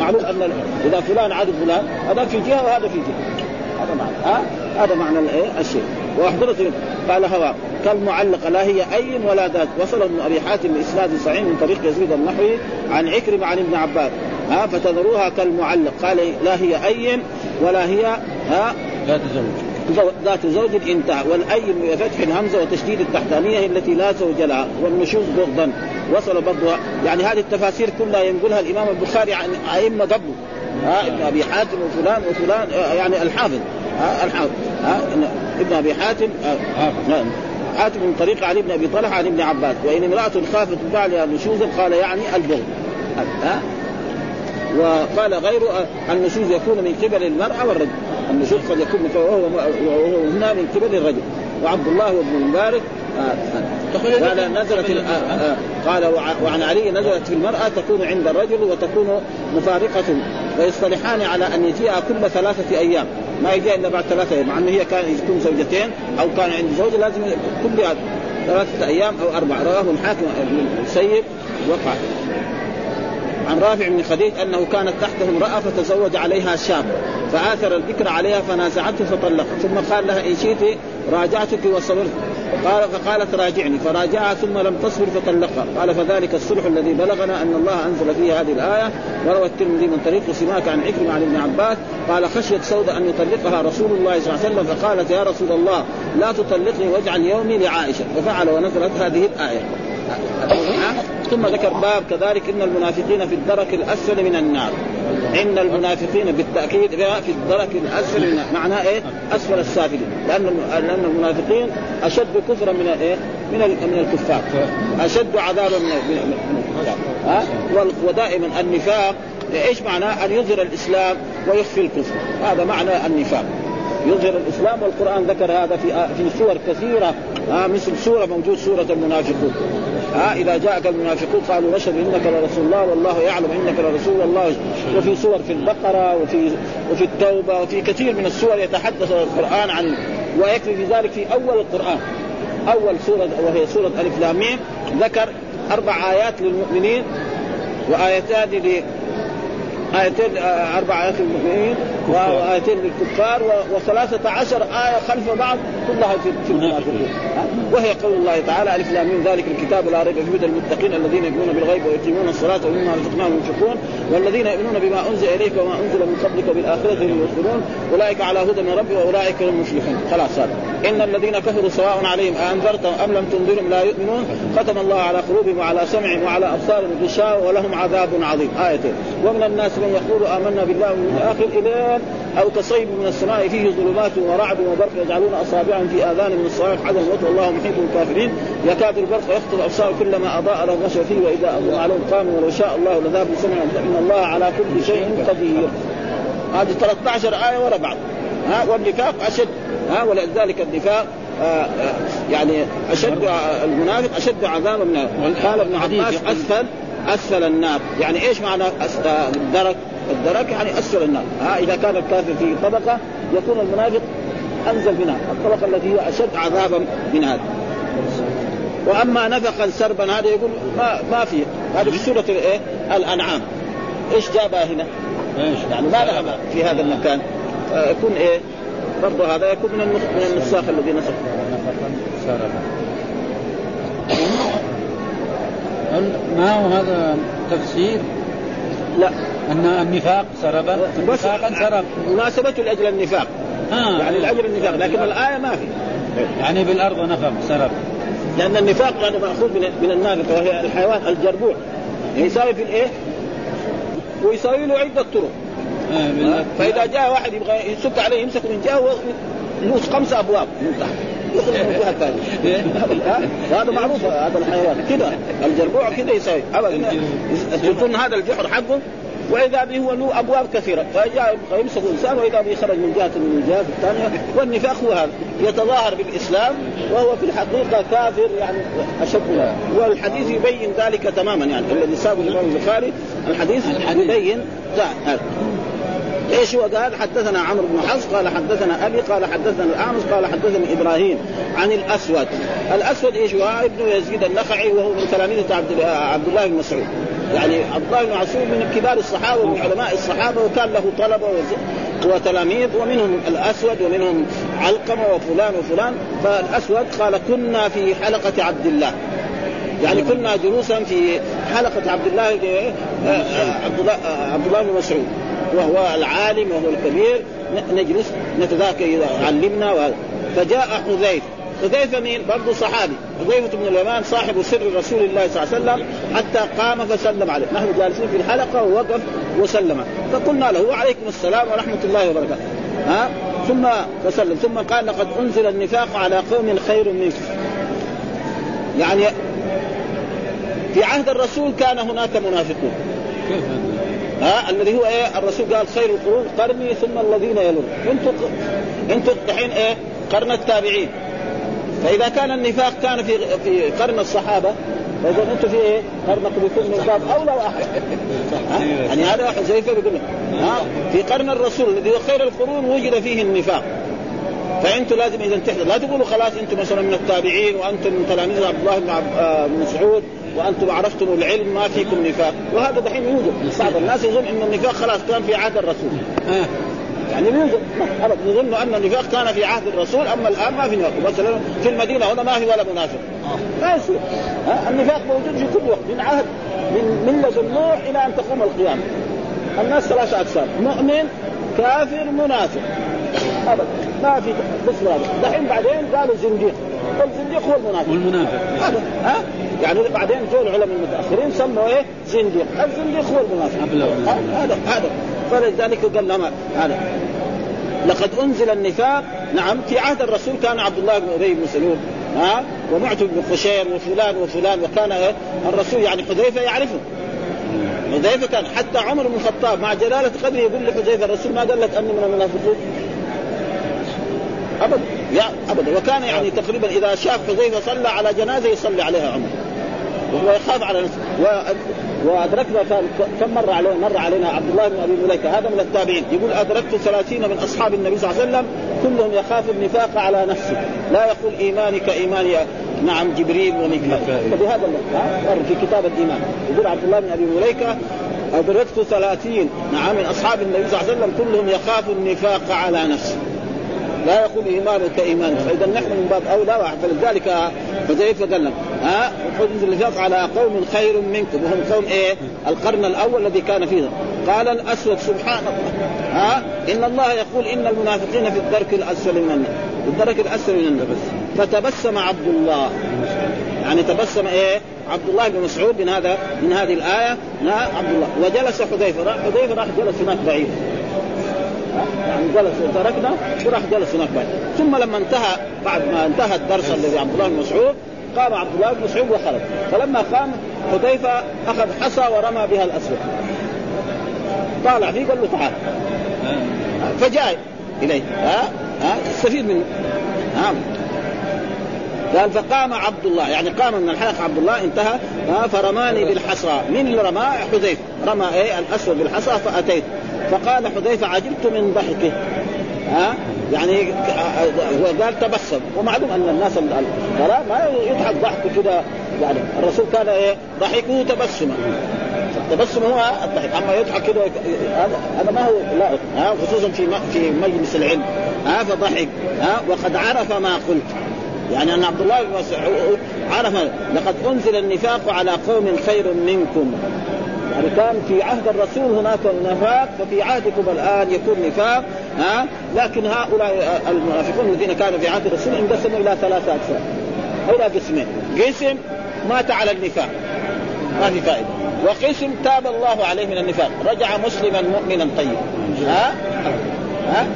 معلوم أن إذا فلان عدو فلان هذا في جهة وهذا في جهة. هذا معنى ها؟ هذا معنى الشيء. واحضرت قال هو كالمعلقة لا هي أي ولا ذات. وصل ابن أبي حاتم بإسناد صحيح من طريق يزيد النحوي عن عكرمة عن ابن عباس. ها فتذروها كالمعلق. قال لا هي أي ولا هي ها ذات زوج. ذات زوج انتهى. والأي بفتح الهمزة وتشديد التحتانية التي لا زوج لها والنشوز بغضا. وصل برضها يعني هذه التفاسير كلها ينقلها الإمام البخاري عن أئمة قبله ها ابن أبي حاتم وفلان وفلان يعني الحافظ. ها الحافظ. ها ابن أبي حاتم نعم. حاتم من طريق علي بن أبي طلحة عن ابن عباس. وإن امرأة خافت بعلها نشوزا قال يعني البغض. ها؟ وقال غيره النشوز يكون من قبل المرأة والرجل. النشوز قد يكون وهو وهو هنا من قبل الرجل. وعبد الله وابن المبارك قال نزلت قال وعن علي نزلت في المرأة تكون عند الرجل وتكون مفارقة. ويصطلحان على أن يجيء كل ثلاثة أيام. ما يجي إلا بعد ثلاثة أيام مع أنه هي كان يكون زوجتين أو كان عند زوجة لازم كل ثلاثة أيام أو أربعة. رواه الحاكم بن السيب وقع. عن رافع بن خديج أنه كانت تحته امرأة فتزوج عليها شاب فآثر البكر عليها فنازعته فطلقها ثم قال لها إن شئت راجعتك وصبرت. قال فقالت راجعني. فراجعها ثم لم تصبر فطلقها. قال فذلك الصلح الذي بلغنا أن الله أنزل فيه هذه الآية وروى الترمذي من طريق سماك عن عكرمة عن ابن عباس قال خشيت سودة أن يطلقها رسول الله صلى الله عليه وسلم فقالت يا رسول الله لا تطلقني واجعل يومي لعائشة. ففعل ونزلت هذه الآية. ثم ذكر باب كذلك إن المنافقين في الدرك الأسفل من النار. إن المنافقين بالتأكيد في الدرك الأسفل من النار. معناه إيه؟ أسفل السافلين. لأن لأن المنافقين أشد كفرا من إيه؟ من من الكفار. أشد عذابا من من الكفار. ها؟ ودائما النفاق. إيش معناه؟ أن يظهر الإسلام ويخفي الكفر. هذا معنى النفاق. يظهر الإسلام والقرآن ذكر هذا في في سور كثيرة. آه مثل سورة موجود سورة المنافقون. ها إذا جاءك المنافقون قالوا نشهد إنك لرسول الله والله يعلم إنك لرسول الله. وفي سور في البقرة وفي وفي التوبة وفي كثير من السور يتحدث القرآن عن ويكفي في ذلك في أول القرآن. أول سورة وهي سورة ألف لام ذكر أربع آيات للمؤمنين وآيتان آيتين آه، أربع آيات للمؤمنين وآيتين للكفار وثلاثة عشر آية خلف بعض كلها في المنافقين وهي قول الله تعالى ألف من ذلك الكتاب لا ريب فيه هدى المتقين الذين يؤمنون بالغيب ويقيمون الصلاة ومما رزقناهم ينفقون والذين يؤمنون بما أنزل إليك وما أنزل من قبلك بالآخرة هم يوقنون أولئك على هدى من ربي وأولئك هم المفلحون. خلاص هذا. إن الذين كفروا سواء عليهم أأنذرتهم أم لم تنذرهم لا يؤمنون ختم الله على قلوبهم وعلى سمعهم وعلى أبصارهم غشاوة ولهم عذاب عظيم. آيتين ومن الناس من يقول آمنا بالله واليوم الآخر الين أو كصيب من السماء فيه ظلمات ورعد وبرق يجعلون أصابعهم في اذان من الصواعق. حذر الموت والله محيط بالكافرين يكاد البرق يخطف الابصار كلما أضاء لهم مشى فيه وإذا اظلم عليهم قاموا ولو شاء الله لذهب بسمعهم ان الله على كل شيء قدير. هذه 13 آية ورا بعض. ها والنفاق أشد ها ولذلك النفاق آه، آه، يعني أشد المنافق أشد عذابا من قال ابن عباس أسفل أسفل النار. يعني إيش معنى الدرك؟ الدرك يعني أسفل النار. ها إذا كان الكافر في طبقة يكون المنافق أنزل منها الطبقة التي هي أشد عذابا من هذا. وأما نفقا سربا هذا يقول ما ما في. هذه في سورة الايه؟ الأنعام. إيش جابها هنا؟ يعني ما لها في هذا المكان. آه، يكون إيه؟ برضه هذا يكون من من النساخ الذي نسخ ما هو هذا تفسير؟ لا. أن النفاق سربا نفاقا سرب مناسبته لأجل النفاق. آه. يعني لأجل النفاق لكن الآية ما في. يعني بالأرض نفق سرب لأن النفاق هذا مأخوذ من من النافقه وهي الحيوان الجربوع. يساوي في الإيه؟ ويساوي له عدة طرق. آه، فإذا جاء واحد يبغى يسك عليه يمسك من جهه يلوس خمسة أبواب من تحت يخرج من الجهة الثانية. ها؟ وهذا معروف هذا الحيوان. كذا. الجربوع كذا ابدا. يكون هذا الجحر حقه؟ وإذا به هو له أبواب كثيرة. فجاء يبغى يمسك إنسان وإذا به خرج من جهة من الجهات الثانية. والنفاق هو هذا. يتظاهر بالإسلام وهو في الحقيقة كافر يعني أشد. والحديث يبين ذلك تماما يعني الذي ساق الإمام البخاري الحديث يبين هذا. إيش هو؟ قال حدثنا عمرو بن حفص قال حدثنا أبي قال حدثنا الأعمش قال حدثني إبراهيم عن الأسود. الأسود إيش؟ هو ابن يزيد النخعي وهو من تلاميذ عبد الله بن مسعود. يعني عبد الله بن مسعود من كبار الصحابة ومن علماء الصحابة وكان له طلبة وتلاميذ ومنهم الأسود ومنهم علقمة وفلان وفلان. فالأسود قال كنا في حلقة عبد الله. يعني كنا جلوسا في حلقة عبد الله آه، آه، آه، عبد الله بن مسعود. وهو العالم وهو الكبير نجلس نتذاكر إذا علمنا وهذا. فجاء حذيفة. حذيفة مين؟ برضه صحابي. حذيفة بن اليمان صاحب سر رسول الله صلى الله عليه وسلم حتى قام فسلم عليه. نحن جالسين في الحلقة ووقف وسلم. فقلنا له وعليكم السلام ورحمة الله وبركاته. ها؟ ثم فسلم. ثم قال لقد أنزل النفاق على قوم خير منكم. يعني في عهد الرسول كان هناك منافقون؟ ها الذي هو إيه؟ الرسول قال خير القرون قرني ثم الذين يلون. أنتم أنتم دحين إيه؟ قرن التابعين. فإذا كان النفاق كان في في قرن الصحابة فإذا أنتم في إيه؟ قرنكم يكون من باب أولى واحد؟ يعني هذا حذيفه بيقول لك؟ ها؟ في قرن الرسول الذي هو خير القرون وجد فيه النفاق. فانتم لازم إذا تحذر لا تقولوا خلاص أنتم مثلا من التابعين وأنتم من تلاميذ عبد الله بن آه، بن مسعود. وأنتم عرفتم العلم ما فيكم نفاق. وهذا دحين يوجد. بعض الناس يظن إن النفاق خلاص كان في عهد الرسول. آه. يعني يوجد. يظن أن النفاق كان في عهد الرسول أما الآن ما في نفاق. مثلا في المدينة هنا ما في ولا منافق. ما يصير؟ النفاق موجود في كل وقت من عهد من من لدن نوح إلى أن تقوم القيامة. الناس ثلاثة أقسام. مؤمن كافر منافق. ابدا. ما في بس هذا دحين بعدين قالوا زنديق. والزنديق هو المنافق. والمنافق. هذا ها؟ يعني بعدين جو العلماء المتأخرين سموا إيه؟ زنديق. الزنديق هو المنافق؟ هذا هذا. فلذلك قال لما هذا. لقد أنزل النفاق. نعم في عهد الرسول كان عبد الله بن أبي بن سلول ها؟ ومعتب بن خشير وفلان وفلان. وكان إيه؟ الرسول يعني حذيفة يعرفه. حذيفة كان حتى عمر بن الخطاب مع جلالة قدره يقول لحذيفة الرسول ما قال لك أني من المنافقين؟ ابدا. يا ابدا. وكان يعني تقريبا إذا شاف حذيفة صلى على جنازة يصلي عليها عمر. وهو يخاف على نفسه. و... وأدركنا كم مر علينا مر علينا عبد الله بن أبي مليكة. هذا من التابعين. يقول أدركت ثلاثين من أصحاب النبي صلى الله عليه وسلم. كلهم يخاف النفاق على نفسه. لا يقول إيماني كايمان يا- نعم جبريل وميكائيل. فبهذا؟ مر في كتاب الإيمان. يقول عبد الله بن أبي مليكة أدركت ثلاثين. نعم من أصحاب النبي صلى الله عليه وسلم. كلهم يخاف النفاق على نفسه. لا يقول ايمانك كإيمان. فإذا نحن من باب واحد فلذلك حذيفة قال ها حدث النفاق على قوم خير منكم. وهم قوم إيه؟ القرن الأول الذي كان فيه. قال الأسود سبحان الله. ها إن الله يقول إن المنافقين في الدرك الأسفل من النار. الدرك الأسفل من النار. فتبسم عبد الله. يعني تبسم إيه؟ عبد الله بن مسعود من هذا من هذه الآية. لا عبد الله. وجلس حذيفة. راح حذيفة راح جلس هناك بعيد يعني جلس وتركنا وراح جلس هناك بعد. ثم لما انتهى بعد ما انتهى الدرس الذي عبد الله بن مسعود قام عبد الله بن مسعود وخرج. فلما قام حذيفة أخذ حصى ورمى بها الأسود. طالع فيه قال له تعال. فجاء إليه. ها؟ ها؟ تستفيد منه. ها قال فقام عبد الله. يعني قام من الحلقة عبد الله انتهى. ها فرماني بالحصى من اللي رماه حذيفة. رمى إيه؟ الأسود بالحصى فأتيت. فقال حذيفة عجبت من ضحكه. ها يعني هو قال تبسم. ومعلوم أن الناس الغلاء ما يضحك ضحك كده. يعني الرسول كان إيه؟ ضحكه تبسما. التبسم هو الضحك. أما يضحك كده هذا ما هو ها خصوصا في في مجلس العلم. ها فضحك. ها وقد عرف ما قلت. يعني أن عبد الله بن مسعود عرف لقد أنزل النفاق على قوم خير منكم. يعني كان في عهد الرسول هناك نفاق ففي عهدكم الآن يكون نفاق ها؟ لكن هؤلاء المنافقون الذين كانوا في عهد الرسول انقسموا إلى ثلاثة أقسام. إلى قسمين قسم مات على النفاق. ما في فائدة. وقسم تاب الله عليه من النفاق. رجع مسلما مؤمنا طيبا. ها؟ ها؟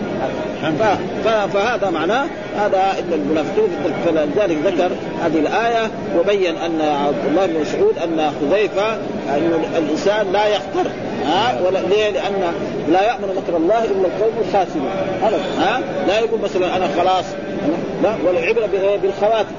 فهذا معناه هذا إن المنافقين فلذلك ذكر هذه الآية وبين أن عبد الله بن مسعود أن حذيفة ان الإنسان لا يختر ها؟ ولا ليه؟ لأن لا يامن مكر الله إلا القوم الخاسرون ها؟ لا يقول مثلا أنا خلاص لا والعبرة بالخواتم.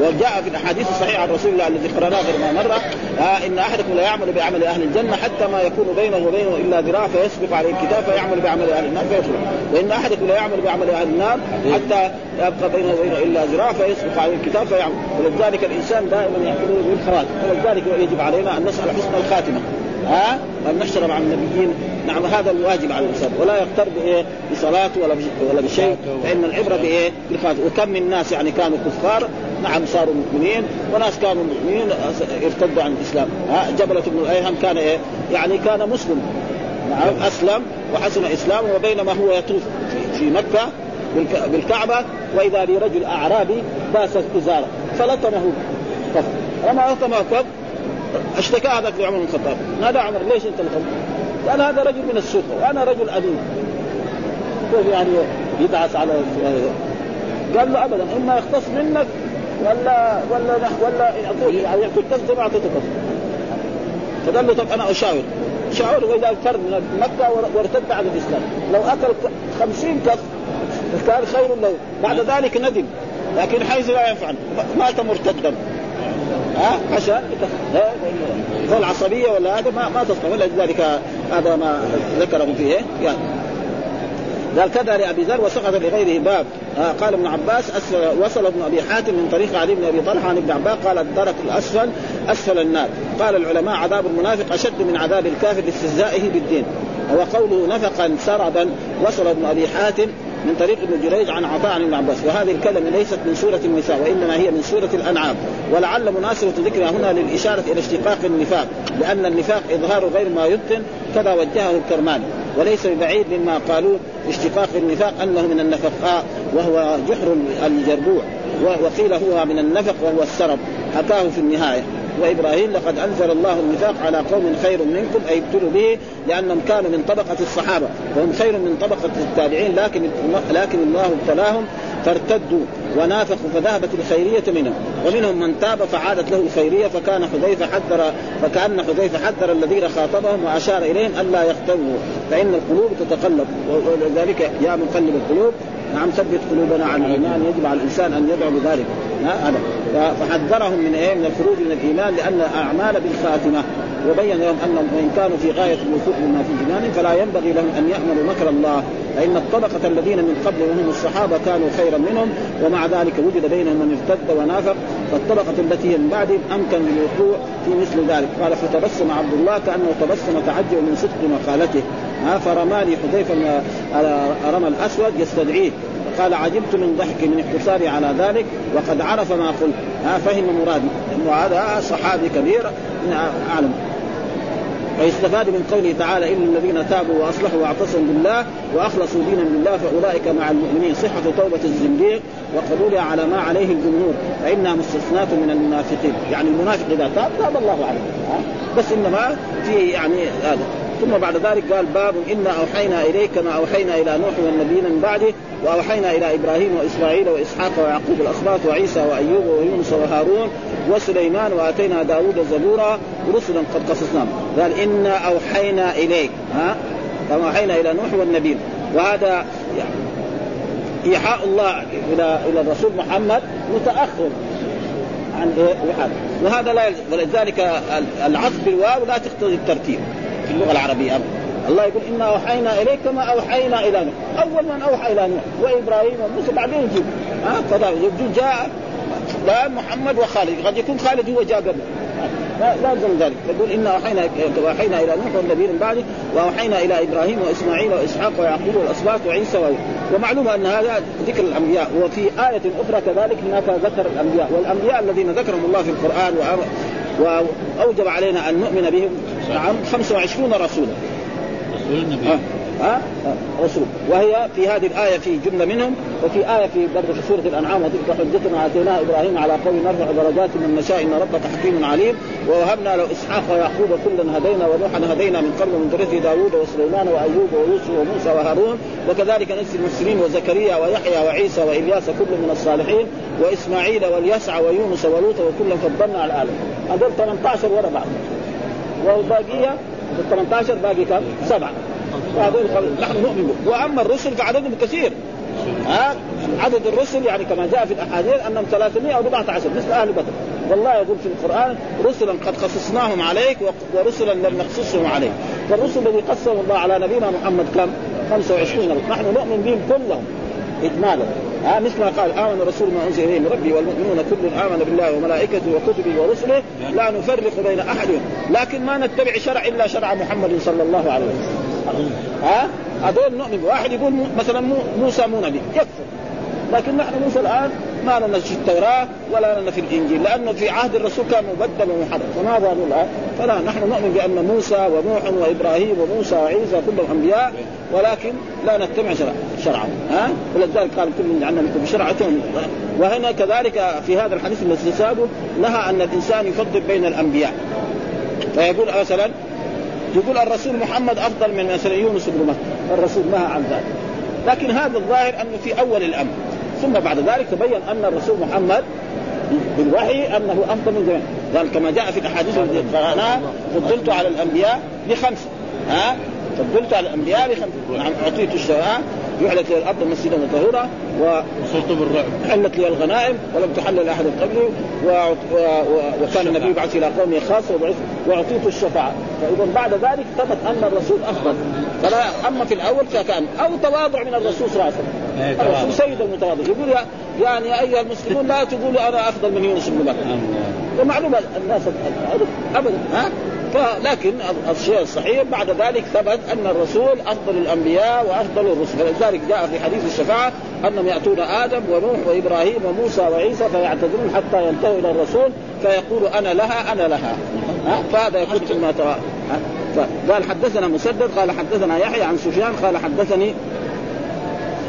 وجاء في الأحاديث الصحيحة عن رسول الله الذي قرأناه غير ما مرة آه إن أحدكم لا يعمل بعمل أهل الجنة حتى ما يكون بينه وبينه إلا ذراع فيسبق عليه الكتاب فيعمل بعمل أهل النار فيدخل وإن أحدكم لا يعمل بعمل أهل النار حتى يبقى بينه وبينه إلا ذراع فيسبق عليه الكتاب فيعمل. ولذلك الإنسان دائما يعمل بالخواتم ولذلك يجب علينا أن نسأل حسن الخاتمة. ها؟ أن نحشر مع النبيين. نعم هذا الواجب على الإنسان. ولا يغتر بإيه؟ بصلاته ولا ولا بشيء. فإن العبرة بإيه؟ بالخاتم وكم من ناس يعني كانوا كفار نعم صاروا مؤمنين وناس كانوا مؤمنين ارتدوا عن الإسلام. جبلة بن الأيهم كان إيه؟ يعني كان مسلم. نعم أسلم وحسن اسلامه وبينما هو يطوف في, مكة بالكعبة وإذا برجل أعرابي باس ازاره فلطمه. كف رمى لطمه كف اشتكى هذاك لعمر بن الخطاب. نادى عمر ليش أنت لطمه؟ قال هذا رجل من السوق وأنا رجل امين يعني يدعس على قال له ابدا إما يختص منك ولا ولا ولا يعطوك يعني يعطوك ما اعطيته كف فقال له طب أنا أشاور. شاور وإذا فر من مكه وارتد عن الإسلام. لو أكل خمسين كف كان خير له. بعد ذلك ندم. لكن حيث لا ينفع مات مرتدا. ها؟ عشان العصبيه ولا هذا ما ما تصنع ولذلك هذا ما ذكره فيه. يعني قال كذا لأبي ذر وسقط لغيره باب. آه قال ابن عباس أسفل وصل ابن أبي حاتم من طريق علي بن أبي طلحة عن ابن عباس قال الدرك الأسفل أسفل النار. قال العلماء عذاب المنافق أشد من عذاب الكافر لاستهزائه بالدين. وقوله نفقا سربا وصل ابن أبي حاتم من طريق ابن جريج عن عطاء عن ابن عباس. وهذه الكلمة ليست من سورة النساء وإنما هي من سورة الأنعام. ولعل مناسبة ذكرها هنا للإشارة إلى اشتقاق النفاق لأن النفاق إظهار غير ما يبطن كذا وجهه الكرماني وليس ببعيد مما قالوه اشتقاق النفاق أنه من النفقاء وهو جحر الجربوع. وقيل هو من النفق وهو السرب. حكاه في النهاية. وإبراهيم لقد أنزل الله النفاق على قوم خير منكم أي ابتلوا به لأنهم كانوا من طبقة الصحابة وهم خير من طبقة التابعين لكن لكن الله ابتلاهم فارتدوا ونافقوا فذهبت الخيرية منهم. ومنهم من تاب فعادت له الخيرية فكان حذيفة حذر فكأن حذيفة حذر الذين خاطبهم وأشار إليهم ألا يختلوا فإن القلوب تتقلب. ولذلك يا مقلب القلوب. نعم ثبت قلوبنا على الإيمان. يجب على الإنسان أن يدعو بذلك. هذا. فحذرهم من إيه؟ من الخروج من الإيمان لأن الأعمال بالخاتمة. وبين لهم أنهم وإن كانوا في غاية الوثوق مما في جنانهم فلا ينبغي لهم أن يأمنوا مكر الله. فإن الطبقة الذين من قبل وهم الصحابة كانوا خيرا منهم ومع ذلك وجد بينهم من ارتد ونافق فالطبقة التي من بعدهم أمكن للوقوع في مثل ذلك. قال فتبسم عبد الله كأنه تبسم تعجب من صدق مقالته. ها فرماني حذيفة رمى الأسود يستدعيه. قال عجبت من ضحكي من اقتصاري على ذلك وقد عرف ما قلت. ها فهم مرادي وهذا صحابي كبير أعلم. ويستفاد من قوله تعالى إن الذين تابوا وأصلحوا وأعتصموا بالله وأخلصوا دينا لله فأولئك مع المؤمنين. صحة توبة الزنديق وقبولها على ما عليه الجمهور فإنها مستثنات من المنافقين. يعني المنافق إذا تاب تاب الله عليه. بس إنما في يعني هذا. ثم بعد ذلك قال باب إنا أوحينا إليك كما أوحينا إلى نوح والنبيين من بعده وأوحينا إلى إبراهيم وإسماعيل وإسحاق ويعقوب الاسباط وعيسى وأيوب ويونس وهارون وسليمان وآتينا داود زبورا رسلا قد قصصناهم. قال إنا أوحينا إليك ها؟ كما أوحينا إلى نوح والنبيين. وهذا إيحاء الله إلى إلى الرسول محمد متأخر عن إيه وهذا لا يلزم ولذلك العطف بالواو لا تقتضي الترتيب. في اللغة العربية. ابدا الله يقول إنا أوحينا إليك كما أوحينا إلى نوح. أول من أوحى إلى نوح وابراهيم وموسى بعدين يجيب ها جاء محمد وخالد. قد يكون خالد هو جاء قبل. لا لازم ذلك. يقول إنا أوحينا اوحينا إلى نوح والنبي من بعده وأوحينا إلى إبراهيم وإسماعيل وإسحاق ويعقوب والاسباط وعيسى ومعلوم أن هذا ذكر الأنبياء وفي آية أخرى كذلك هناك ذكر الأنبياء. والأنبياء الذين ذكرهم الله في القرآن وأوجب علينا أن نؤمن بهم. نعم 25 رسولا. رسول النبي. ها رسول. وهي في هذه الآية في جملة منهم وفي آية في برضه في سورة الأنعام وتلك حجتنا آتيناها إبراهيم على قوم نرفع درجات من نشاء إن ربك حكيم عليم. ووهبنا له إسحاق ويعقوب كلا هدينا ونوحا هدينا من قبل من ذرية داوود وسليمان وأيوب ويوسف وموسى وهارون. وكذلك نجزي المسلمين وزكريا ويحيى وعيسى وإلياس كل من الصالحين. وإسماعيل واليسع ويونس ولوط وكلا فضلنا على العالم. هذول 18 ورا بعض. والباقية ال 18 باقي كم؟ سبعة. وهذول نحن نؤمن. وأما الرسل فعددهم كثير. ها؟ عدد الرسل يعني كما جاء في الأحاديث أنهم 314 مثل أهل بدر. والله يقول في القرآن رسلا قد خصصناهم عليك ورسلا لم نخصصهم عليك. فالرسل الذي قصهم الله على نبينا محمد كم؟ 25 نحن نؤمن بهم كلهم. اجمالا ها مثل ما قال آمن الرسول ما أنزل إليه من ربي والمؤمنون كل آمن بالله وملائكته وكتبه ورسله لا نفرق بين أحد. لكن ما نتبع شرع إلا شرع محمد صلى الله عليه وسلم. ها؟ هذول نؤمن. واحد يقول مثلا موسى مو نبي. يكفر. لكن نحن موسى الآن ما لنا في التوراة ولا لنا في الإنجيل لأنه في عهد الرسول كان مبدل ومحرف. فماذا نقول؟ فلا نحن نؤمن بأن موسى ونوح وإبراهيم وموسى وعيسى كلهم أنبياء ولكن لا نتبع شرعهم. ها؟ ولذلك قال كل جعلنا لكم بشرعتهم وهنا كذلك في هذا الحديث الذي سابه نهى أن الإنسان يفضل بين الأنبياء. فيقول مثلا يقول الرسول محمد أفضل من مثلا يونس بن متى الرسول نهى عن ذلك. لكن هذا الظاهر أنه في أول الأمر. ثم بعد ذلك تبين أن الرسول محمد بالوحي أنه أفضل من زمان. قال كما جاء في الأحاديث التي قرأناها فضلت على الأنبياء بخمسه ها؟ فضلت على الأنبياء بخمسه نعم أعطيت الشرائع جعلت لي الأرض مسجدا وطهورا وصرت بالرعب. حلت لي الغنائم ولم تحل لاحد قبلي و... و... و... وكان النبي يبعث إلى قومه خاصه وأعطيت الشفاعة. فإذا بعد ذلك ثبت أن الرسول أفضل. فلا أما في الأول فكان أو تواضع من الرسول صلى الله عليه وسلم. سيد المتواضع. يقول يا يعني يا أيها المسلمون لا تقولوا أنا أفضل من يونس بن مكه ومعلوم الناس أبدا. ها؟ لكن الشيء الصحيح بعد ذلك ثبت أن الرسول أفضل الأنبياء وأفضل الرسل. فلذلك جاء في حديث الشفاعة أنهم يأتون آدم ونوح وإبراهيم وموسى وعيسى فيعتذرون حتى ينتهوا إلى الرسول فيقول أنا لها أنا لها. فهذا يكون فيما قال حدثنا مسدد قال حدثنا يحيى عن سفيان قال حدثني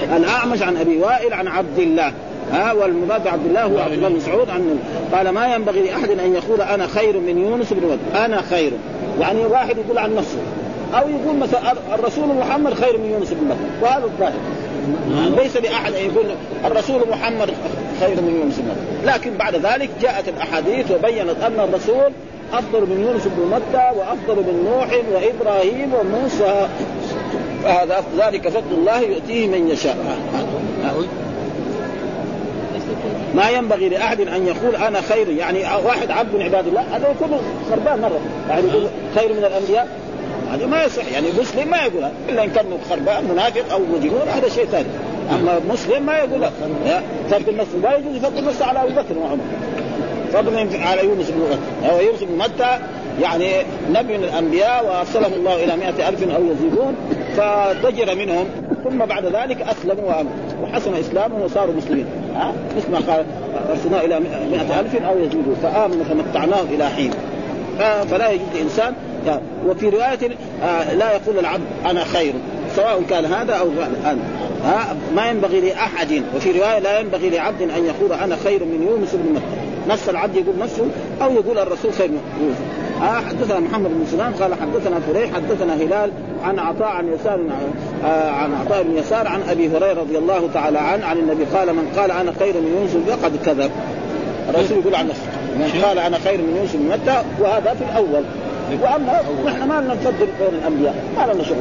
الاعمش عن أبي وائل عن عبد الله. ها والمراد عبد الله هو عبد الله بن مسعود عنه قال ما ينبغي لأحد أن يقول أنا خير من يونس بن ود أنا خير. يعني واحد يقول عن نفسه. أو يقول مثلا الرسول محمد خير من يونس بن متى وهذا الظاهر. ليس لأحد أن يقول الرسول محمد خير من يونس بن متى لكن بعد ذلك جاءت الأحاديث وبينت أن الرسول أفضل من يونس بن متى وأفضل من نوح وإبراهيم وموسى. فهذا ذلك فضل الله يؤتيه من يشاء. ما ينبغي لأحد أن يقول أنا خير. يعني واحد عبد من عباد الله هذا يكون خربان مرة. يعني يقول خير من الأنبياء هذا ما يصح. يعني مسلم ما يقول إلا إن كان خربان منافق أو مجنون هذا شيء ثاني. أما مسلم ما يقول فضل النفس لا يجوز يفضل النفس على أبي بكر وعمر. فضل على يونس بن متى هو يونس بن متى؟ يعني نبي من الأنبياء وارسله الله إلى مئة ألف أو يزيدون. فضجر منهم ثم بعد ذلك أسلموا وامنوا وحسن إسلامهم وصاروا مسلمين. ها؟ مثل ما قال ارسلنا إلى مئة ألف أو يزيدوا. فآمنوا فمتعناهم إلى حين. فلا يجوز لانسان يعني وفي رواية آه، لا يقول العبد أنا خير. سواء كان هذا أو هذا. ها؟ ما ينبغي لأحد وفي رواية لا ينبغي لعبد أن يقول أنا خير من يونس بن متى نفس العبد يقول نفسه أو يقول الرسول خير من يونس. آه حدثنا محمد بن سلام قال حدثنا فريح حدثنا هلال عن عطاء عن يسار آه عن عطاء بن يسار عن أبي هريرة رضي الله تعالى عنه عن النبي قال من قال أنا خير من يونس فقد كذب. الرسول يقول عن من قال أنا خير من يونس بن متى؟ وهذا في الأول. وأما نحن ما نفضل بين الأنبياء. ما لنا شغل؟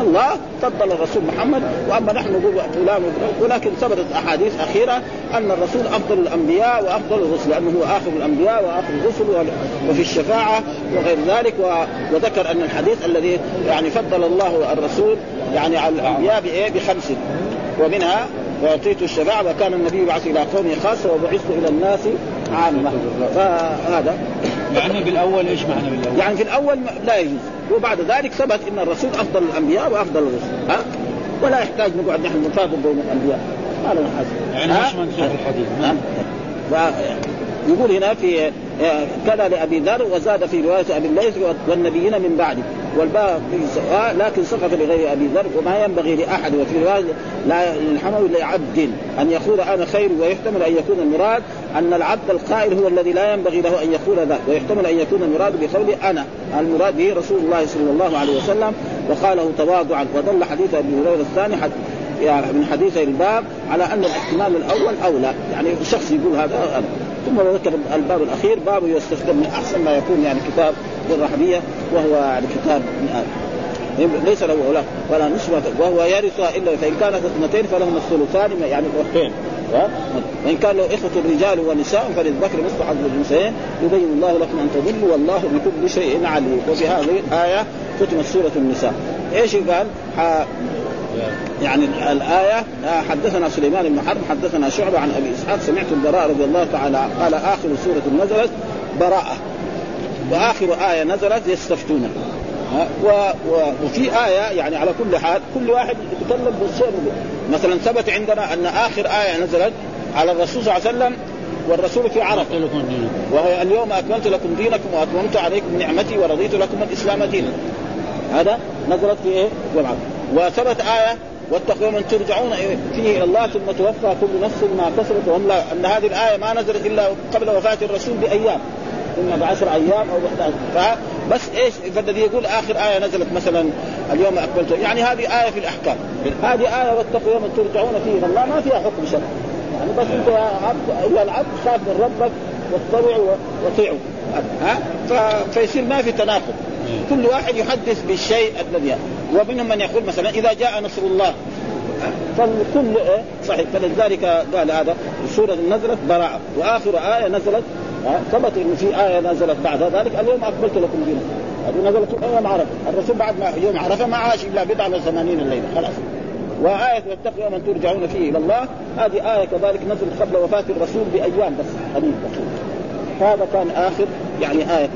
الله فضل الرسول محمد. وأما نحن نقول فلان ولكن ثبتت أحاديث أخيرة أن الرسول أفضل الأنبياء وأفضل الرسل لأنه هو آخر الأنبياء وآخر الرسل وفي الشفاعة وغير ذلك. وذكر أن الحديث الذي يعني فضل الله الرسول يعني على الأنبياء بإيه؟ بخمس. ومنها وأعطيت الشفاعه وكان النبي يبعث إلى قومه خاصة وبعثت إلى الناس عامة. فهذا. معنى بالأول إيش معنى بالأول؟ يعني في الأول لا يجوز. وبعد ذلك ثبت إن الرسول أفضل الأنبياء وأفضل الرسل. ها؟ ولا يحتاج نقعد نحن نفاضل بين الأنبياء. ما لنا حاجة. يعني إيش منسوخ الحديث؟ يقول هنا في كذا لأبي ذر وزاد في رواية أبي الليث والنبيين من بعده. والباء لكن سقط لغير أبي ذر وما ينبغي لأحد وفي رواية لا الحمل لعبد أن يقول أنا خير ويحتمل أن يكون المراد أن العبد القائل هو الذي لا ينبغي له أن يقول ذا ويحتمل أن يكون المراد بقوله أنا المراد به رسول الله صلى الله عليه وسلم وقاله تواضعا ودل حديث أبي هريرة الثاني حد يعني من حديثي الباب على أن الاحتمال الأول أولى يعني شخص يقول هذا أنا. ثم ذكر الباب الأخير باب يستخدم من أحسن ما يكون يعني كتاب للرحبيه وهو يعني كتاب من. ليس له ولا ولا نصف وهو يرث إلا فإن كانت اثنتين فلهما الثلثان يعني الاختين وإن كان له إخوة رجال ونساء فللذكر مثل حظ الأنثيين. يبين الله لكم أن تضلوا والله بكل شيء عليم. وبهذه الآية ختمت سورة النساء. إيش قال؟ يعني الآية حدثنا سليمان بن حرب حدثنا شعبة عن أبي إسحاق سمعت البراء رضي الله تعالى قال آخر سورة نزلت براءة. وآخر آية نزلت يستفتون. و... و... وفي آية يعني على كل حال كل واحد يتكلم بالشيء مثلا ثبت عندنا أن آخر آية نزلت على الرسول صلى الله عليه وسلم والرسول في عرب وهي اليوم أكملت لكم دينكم وأتممت عليكم نعمتي ورضيت لكم الإسلام دينا. هذا نزلت في إيه؟ وثبت آية واتقوا يوما ترجعون فيه إلى الله ثم توفى كل نفس ما كسبت وهم لا أن هذه الآية ما نزلت إلا قبل وفاة الرسول بأيام. اما بعشر أيام أو ب فبس إيش؟ فالذي يقول آخر آية نزلت مثلا اليوم اكملت يعني هذه آية في الأحكام. هذه آية واتقوا يوما ترجعون فيه إلى الله ما فيها حكم شرعي. يعني بس أنت يا عبد ايها العبد خاف من ربك واتبعوا واطيعوا ها؟ فيصير ما في تناقض. كل واحد يحدث بالشيء الذي ومنهم من يقول مثلا إذا جاء نصر الله فالكل إيه؟ صحيح. فلذلك قال هذا السوره نزلت براءة وآخر آية نزلت ثبت انه في آية نزلت بعد ذلك اليوم اكملت لكم دينكم. هذه نزلت يوم عرفة. الرسول بعد ما يوم عرفة ما عاش إلا بضع وثمانين الليلة خلاص. وآية واتقوا يوما ترجعون فيه إلى الله. هذه آية كذلك نزلت قبل وفاة الرسول بأيام بس قليل هذا كان آخر يعني آية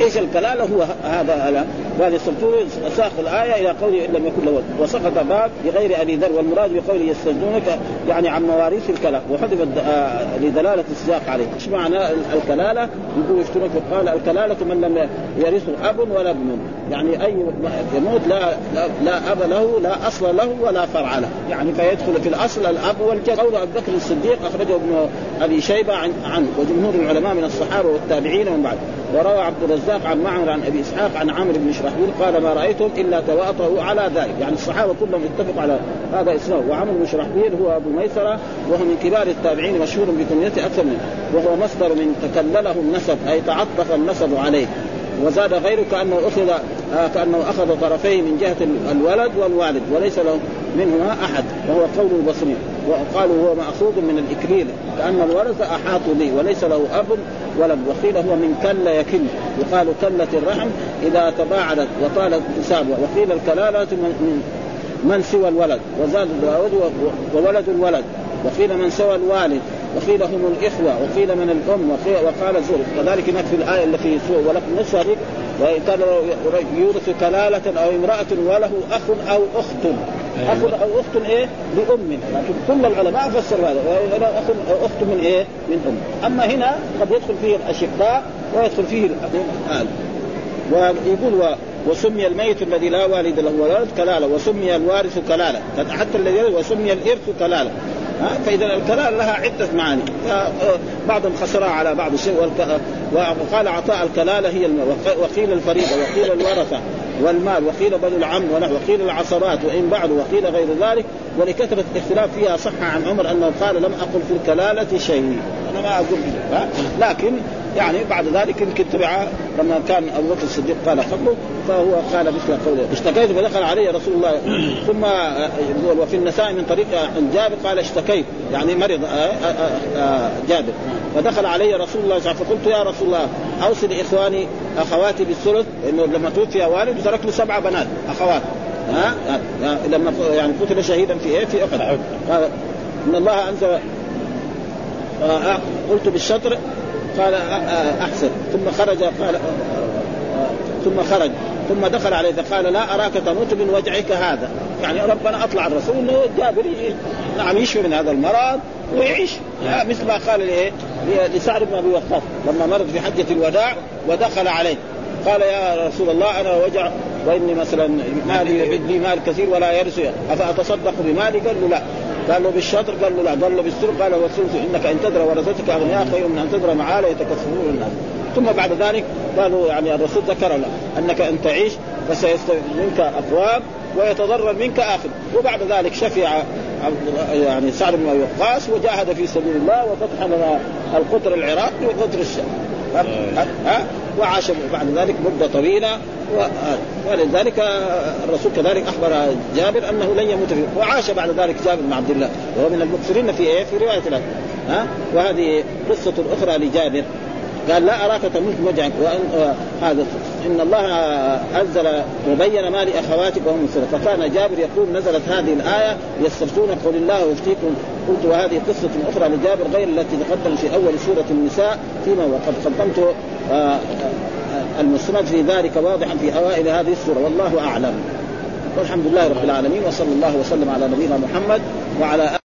إيش الكلاله هو هذا قال السبتوري ساق الآية إلى قوله إن لم يكن له وسقط باب لغير أبي ذر والمراد بقوله يستجدونك يعني عن مواريث الكلام. وحذف آه، لدلالة السياق عليه. إيش معنى الكلالة؟ يقول يفتونك قال الكلالة من لم يرثه أب ولا ابن. يعني أي يموت لا لا, أب له لا أصل له ولا فرع له. يعني فيدخل في الأصل الأب والجد. قول ابي بكر الصديق أخرجه ابن أبي شيبة عن وجمهور العلماء من الصحابة والتابعين ومن بعد. وروى عبد الرزاق عن معمر عن أبي إسحاق عن عمرو بن شرحبيل قال ما رايتم إلا تواطؤوا على ذلك. يعني الصحابة كلهم اتفقوا على هذا اسمه وعمرو بن شرحبيل هو أبو ميسرة وهو من كبار التابعين مشهور بكنيته أكثر منه. وهو مصدر من تكلله النسب أي تعطف النسب عليه. وزاد غيره كأنه أخذ آه كأنه أخذ طرفيه من جهة الولد والوالد وليس له منهما أحد وهو قول البصري. وقالوا هو ماخوذ من الاكليل كأن الورث احاطوا به وليس له أب ولد وقيل هو من كل يكل. يقال كلة الرحم إذا تباعدت وطالت تسابها وقيل الكلاله من من سوى الولد؟ وزاد وولد الولد. وقيل من سوى الوالد؟ وقيل هم الإخوة. وقيل من الأم. وقال زور كذلك هناك في الآية التي ولكم نصف وإن كان يورث كلالة أو امرأة وله أخ أو أخت. اخ أو أخت إيه؟ لام لكن كل العلماء فسروا هذا. أخ أو أخت من إيه؟ من أم. أما هنا قد يدخل فيه الأشقاء ويدخل فيه الآل ويقول. وسمي الميت الذي لا والد له ولد كلالة. وسمي الوارث كلالة. حتى الذي وسمي الإرث كلالة. فإذا الكلالة لها عدة معاني. بعضهم خسرها على بعض الشيء وقال عطاء الكلالة هي وقيل الفريضة وقيل الورثة. والمال وقيل بنو العم وقيل العصبات وإن بعد وقيل غير ذلك. ولكثرة الاختلاف فيها صح عن عمر أنه قال لم أقل في الكلالة شيء. أنا ما أقول لكن يعني بعد ذلك يمكن تبع لما كان أبو بكر الصديق قال قبله فهو قال مثل قوله. اشتكيت فدخل علي رسول الله. ثم يقول وفي النساء من طريق جابر قال اشتكيت. يعني مرض جابر. فدخل علي رسول الله فقلت يا رسول الله أوصي لإخواني أخواتي بالثلث انه لما توفي والد ترك له سبع بنات أخوات. ها؟ لما يعني قتل شهيدا في إيه؟ في أحد. قال إن الله انزل قلت بالشطر قال أحسن. ثم خرج قال ثم خرج. ثم دخل عليه فقال لا أراك تموت من وجعك هذا. يعني ربنا أطلع الرسول إنه جابر نعم يشفي من هذا المرض ويعيش. مثل ما قال لإيه؟ لسعد بن أبي وقاص لما مرض في حجة الوداع ودخل عليه. قال يا رسول الله أنا وجع وإني مثلا مالي لي مال كثير ولا يرث. أفأتصدق بمالي؟ قال له لا. قال له بالشطر؟ قال له لا. قال له بالسر قال والثلث إنك إن تدرى ورثتك أغنياء خير من أن تدرى معالى يتكفرون الناس. ثم بعد ذلك قالوا يعني الرسول ذكر له أنك إن تعيش فسيستفيد منك اقوام ويتضرر منك آخر. وبعد ذلك شفع يعني سعد بن وقاص وجاهد في سبيل الله وفتح لنا القطر العراقي وقطر الشام. وعاش بعد ذلك مدة طويلة. ولذلك الرسول كذلك أخبر جابر أنه لن يموت فيه وعاش بعد ذلك جابر بن عبد الله. وهو من المكثرين في إيه؟ في رواية الأهل. ها؟ وهذه قصة أخرى لجابر. قال لا أراك تموت وجعك وأن هذا. إن الله أنزل وبين ما لأخواتك وهم سنة فكان جابر يقول نزلت هذه الآية يستفتون. قول الله ويفتيكم قلت وهذه قصة أخرى لجابر غير التي تقدم في أول سورة النساء فيما وقد قدمت المسند في ذلك واضحا في أوائل هذه السورة. والله أعلم. والحمد لله رب العالمين وصلى الله وسلم على نبينا محمد وعلى